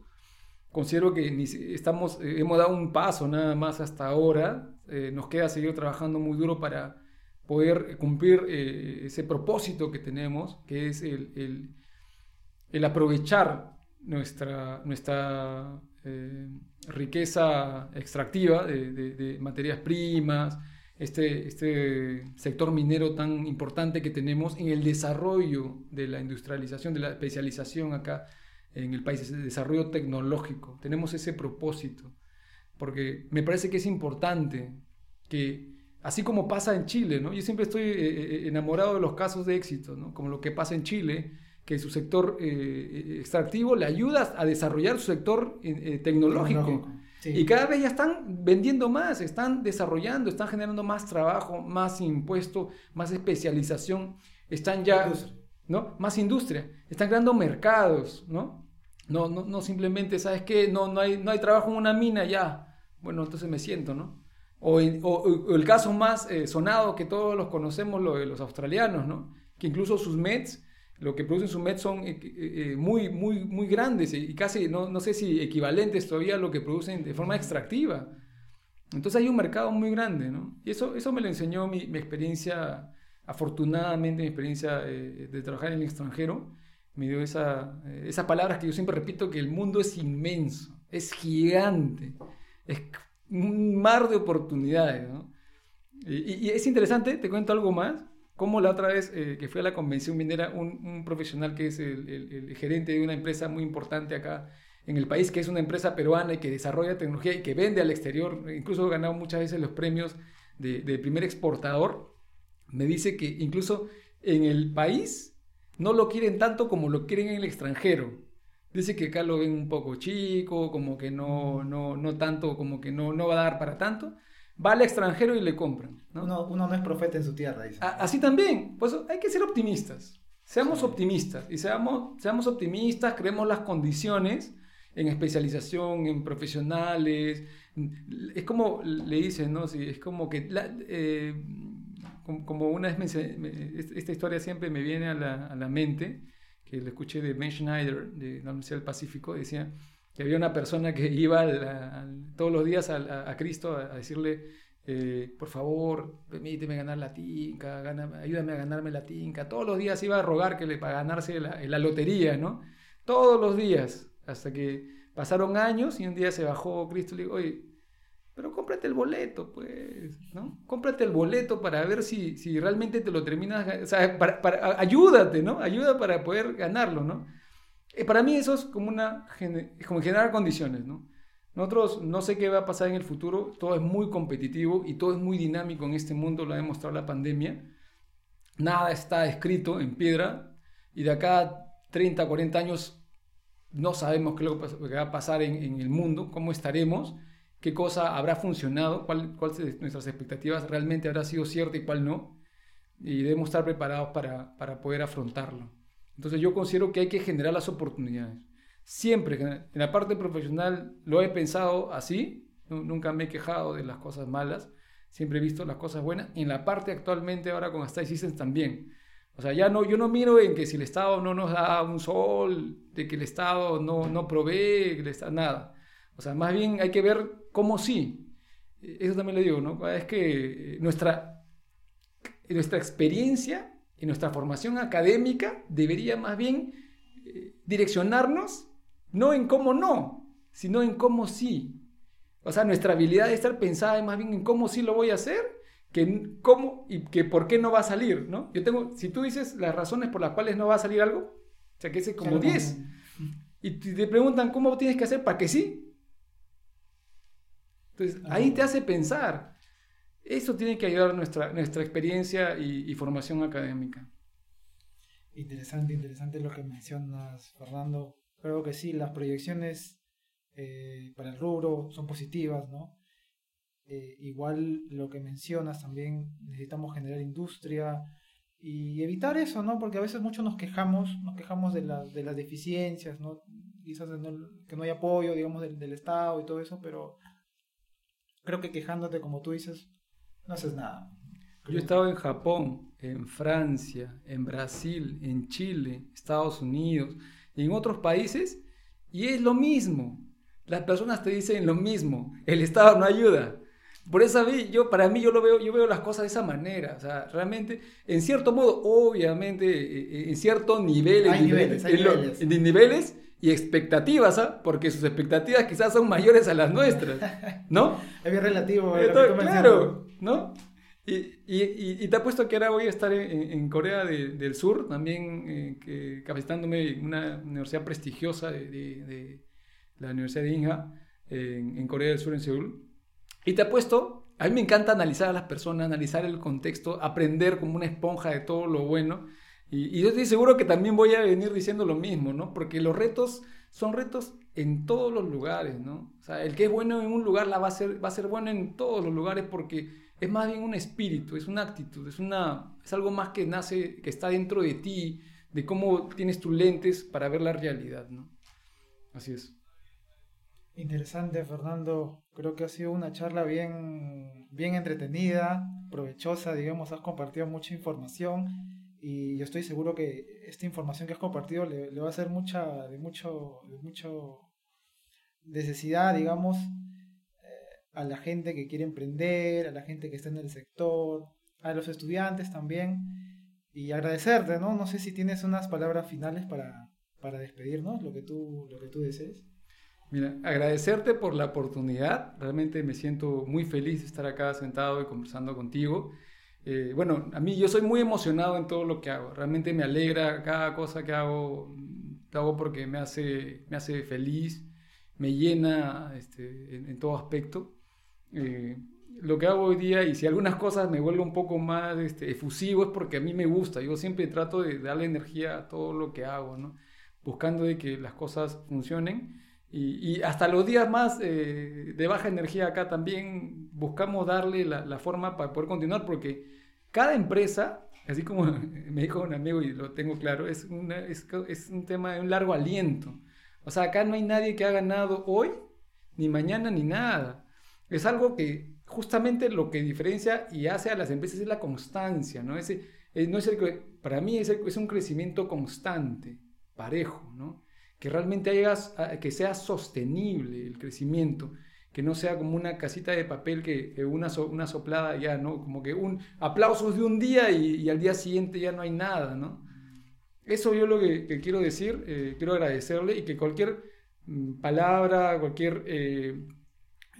Considero que estamos, eh, hemos dado un paso nada más hasta ahora. eh, nos queda seguir trabajando muy duro para poder cumplir eh, ese propósito que tenemos, que es el, el, aprovechar nuestra, nuestra eh, riqueza extractiva de, materias primas, este, este sector minero tan importante que tenemos en el desarrollo de la industrialización, de la especialización acá en el país, ese desarrollo tecnológico. Tenemos ese propósito, porque me parece que es importante que, así como pasa en Chile, ¿no? yo siempre estoy eh, eh, enamorado de los casos de éxito, ¿no? como lo que pasa en Chile, que su sector eh, extractivo le ayuda a desarrollar su sector tecnológico. Y cada vez ya están vendiendo más, están desarrollando, están generando más trabajo, más impuesto, más especialización, están ya, ¿no? Más industria, están creando mercados, ¿no? No, no, no simplemente, ¿sabes qué? No, no, hay, no hay trabajo en una mina ya. Bueno, entonces me siento, ¿no? O, el caso más eh, sonado que todos los conocemos, lo de los australianos, ¿no? Que incluso sus Mets lo que producen sus MEDs son eh, eh, muy, muy, muy grandes y casi, no, no, sé si equivalentes todavía a lo que producen de forma extractiva. Entonces hay un mercado muy grande, ¿no? Y eso, eso me lo enseñó mi, mi experiencia, afortunadamente mi experiencia eh, de trabajar en el extranjero, me dio esa, esas palabras que yo siempre repito, que el mundo es inmenso, es gigante, es un mar de oportunidades, ¿no? y, y es interesante, te cuento algo más, como la otra vez eh, que fui a la convención minera, un, profesional que es el, gerente de una empresa muy importante acá en el país, que es una empresa peruana y que desarrolla tecnología y que vende al exterior, incluso ha ganado muchas veces los premios de, primer exportador, me dice que incluso en el país no lo quieren tanto como lo quieren en el extranjero. Dice que acá lo ven un poco chico, como que no, no, no tanto, como que no, no va a dar para tanto va al extranjero y le compran. Uno, no es profeta en su tierra. Dice. Así también, pues hay que ser optimistas. Seamos optimistas y seamos, seamos optimistas, creemos las condiciones en especialización, en profesionales. Es como le dicen, ¿no? Sí, es como que, eh, como una vez esta historia siempre me viene a la, a la mente, que le escuché de Ben Schneider, de la Universidad del Pacífico, decía, que había una persona que iba todos los días a, Cristo a, decirle, eh, por favor, permíteme ganar la tinca, ayúdame a ganarme la tinca. Todos los días iba a rogar que le para ganarse la, lotería, ¿no? Todos los días, hasta que pasaron años y un día se bajó Cristo y le dijo, oye, pero cómprate el boleto, pues, ¿no? Cómprate el boleto para ver si, si realmente te lo terminas, o sea, para, ayúdate, ¿no? Ayuda para poder ganarlo, ¿no? Eh, para mí eso es como, una, como generar condiciones, ¿no? Nosotros no sé qué va a pasar en el futuro, todo es muy competitivo y todo es muy dinámico en este mundo, lo ha demostrado la pandemia. Nada está escrito en piedra y de acá 30, 40 años no sabemos qué, va a pasar en, el mundo, cómo estaremos, qué cosa habrá funcionado, cuáles cuál nuestras expectativas realmente habrá sido cierta y cuál no. Y debemos estar preparados para, para poder afrontarlo. Entonces yo considero que hay que generar las oportunidades. Siempre, en la parte profesional lo he pensado así, nunca me he quejado de las cosas malas, siempre he visto las cosas buenas. En la parte actualmente ahora con Style Systems también. O sea, ya no, yo no miro en que si el Estado no nos da un sol, de que el Estado no, no provee, que nada. O sea, más bien hay que ver cómo sí. Eso también le digo, ¿no? Es que nuestra, nuestra experiencia y nuestra formación académica debería más bien eh, direccionarnos no en cómo no, sino en cómo sí. O sea, nuestra habilidad de estar pensada más bien en cómo sí lo voy a hacer que en cómo y que por qué no va a salir, ¿no? Yo tengo, si tú dices las razones por las cuales no va a salir algo, o sea, que es como 10, y te preguntan cómo tienes que hacer para que sí. Entonces, ahí te hace pensar. Eso tiene que ayudar nuestra, nuestra experiencia y, formación académica. Interesante, interesante lo que mencionas, Fernando. Creo que sí, las proyecciones eh, para el rubro son positivas, ¿no? Eh, igual lo que mencionas también, necesitamos generar industria y evitar eso, ¿no? Porque a veces muchos nos quejamos, nos quejamos de, de las deficiencias, ¿no? Quizás que no hay apoyo, digamos, del, del Estado y todo eso, pero creo que quejándote, como tú dices, no haces nada. Yo he estado en Japón, en Francia, en Brasil, en Chile, Estados Unidos y en otros países y es lo mismo. Las personas te dicen lo mismo. El Estado no ayuda. Por eso yo, para mí yo lo veo, yo veo las cosas de esa manera. O sea, realmente, en cierto modo, obviamente, eh, eh, en cierto nivel, hay niveles, hay niveles. en niveles y expectativas, ¿ah? porque sus expectativas quizás son mayores a las nuestras, ¿no? es bien relativo. claro, ¿no? Y, y, y, te apuesto que ahora voy a estar en, en Corea del Sur, también eh, que, capacitándome en una universidad prestigiosa de, de, la Universidad de Inha, en, en, Corea del Sur, en Seúl. Y te apuesto, a mí me encanta analizar a las personas, analizar el contexto, aprender como una esponja de todo lo bueno. Y, yo estoy seguro que también voy a venir diciendo lo mismo, ¿no? Porque los retos son retos en todos los lugares, ¿no? O sea, el que es bueno en un lugar la va a ser, va a ser bueno en todos los lugares porque es más bien un espíritu, es una actitud, es, una, es algo más que nace, que está dentro de ti, de cómo tienes tus lentes para ver la realidad, ¿no? Así es. Interesante, Fernando. Creo que ha sido una charla bien, bien entretenida, provechosa, digamos, has compartido mucha información y yo estoy seguro que esta información que has compartido le, va a ser mucha, de mucho, de mucho necesidad, digamos, eh, a la gente que quiere emprender, a la gente que está en el sector, a los estudiantes también. Y agradecerte, ¿no? No sé si tienes unas palabras finales para, para despedirnos, lo que tú, lo que tú desees. Mira, agradecerte por la oportunidad. Realmente me siento muy feliz de estar acá sentado y conversando contigo. Eh, bueno, a mí yo soy muy emocionado en todo lo que hago. Realmente me alegra cada cosa que hago. Lo hago porque me hace, me hace feliz, me llena este, en, todo aspecto. Eh, lo que hago hoy día, y si algunas cosas me vuelven un poco más este, efusivo, es porque a mí me gusta. Yo siempre trato de darle energía a todo lo que hago, buscando de que las cosas funcionen. Y, hasta los días más eh, de baja energía acá también buscamos darle la, la, forma para poder continuar, porque cada empresa, así como me dijo un amigo y lo tengo claro, es, una, es, es, un tema de un largo aliento. O sea, acá no hay nadie que ha ganado hoy, ni mañana, ni nada. Es algo que justamente lo que diferencia y hace a las empresas es la constancia, ¿no? Ese, eh, no es el, para mí es, es un crecimiento constante, parejo, ¿no? Que realmente hagas, que sea sostenible el crecimiento, que no sea como una casita de papel que, una, una soplada ya, ¿no? Como que un aplausos de un día y, al día siguiente ya no hay nada, ¿no? Eso yo lo que, quiero decir, eh, quiero agradecerle y que cualquier mm, palabra, cualquier eh,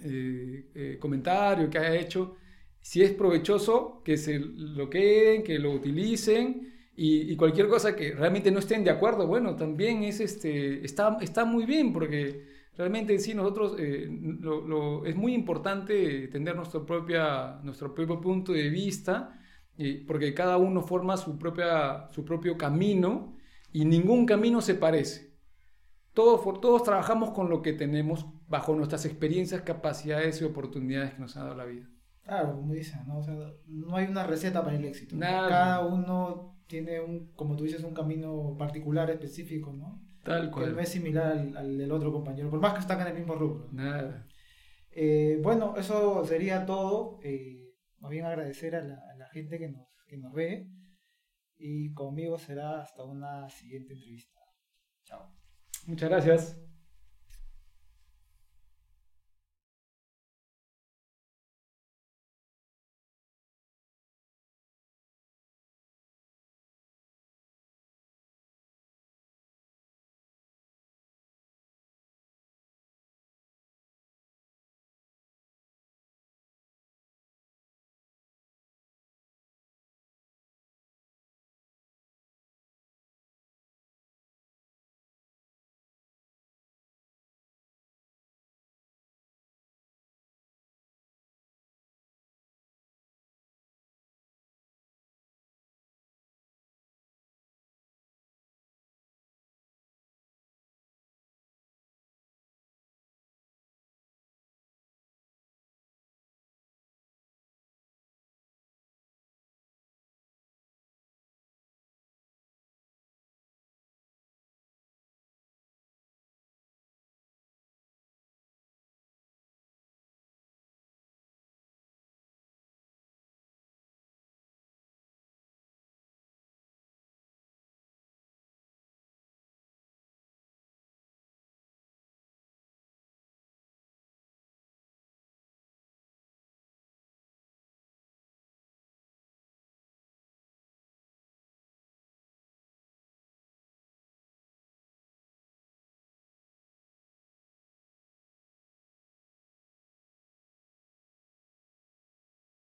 eh, comentario que haya hecho, si es provechoso, que se lo queden, que lo utilicen y, cualquier cosa que realmente no estén de acuerdo, bueno, también es este, está, está muy bien porque realmente sí nosotros eh, lo, es muy importante tener nuestro, propia, nuestro propio punto de vista porque cada uno forma su, propia, su propio camino y ningún camino se parece. Todos, todos trabajamos con lo que tenemos bajo nuestras experiencias, capacidades y oportunidades que nos ha dado la vida. Claro, como dicen, ¿no? O sea, no hay una receta para el éxito. Cada uno tiene un, como tú dices, un camino particular, específico, ¿no? Tal cual. Que no es similar al, del otro compañero, por más que están en el mismo rubro. Nada. Eh, bueno, eso sería todo. Eh, más bien agradecer a la, a la gente que nos, que nos ve. Y conmigo será hasta una siguiente entrevista. Chao. Muchas gracias.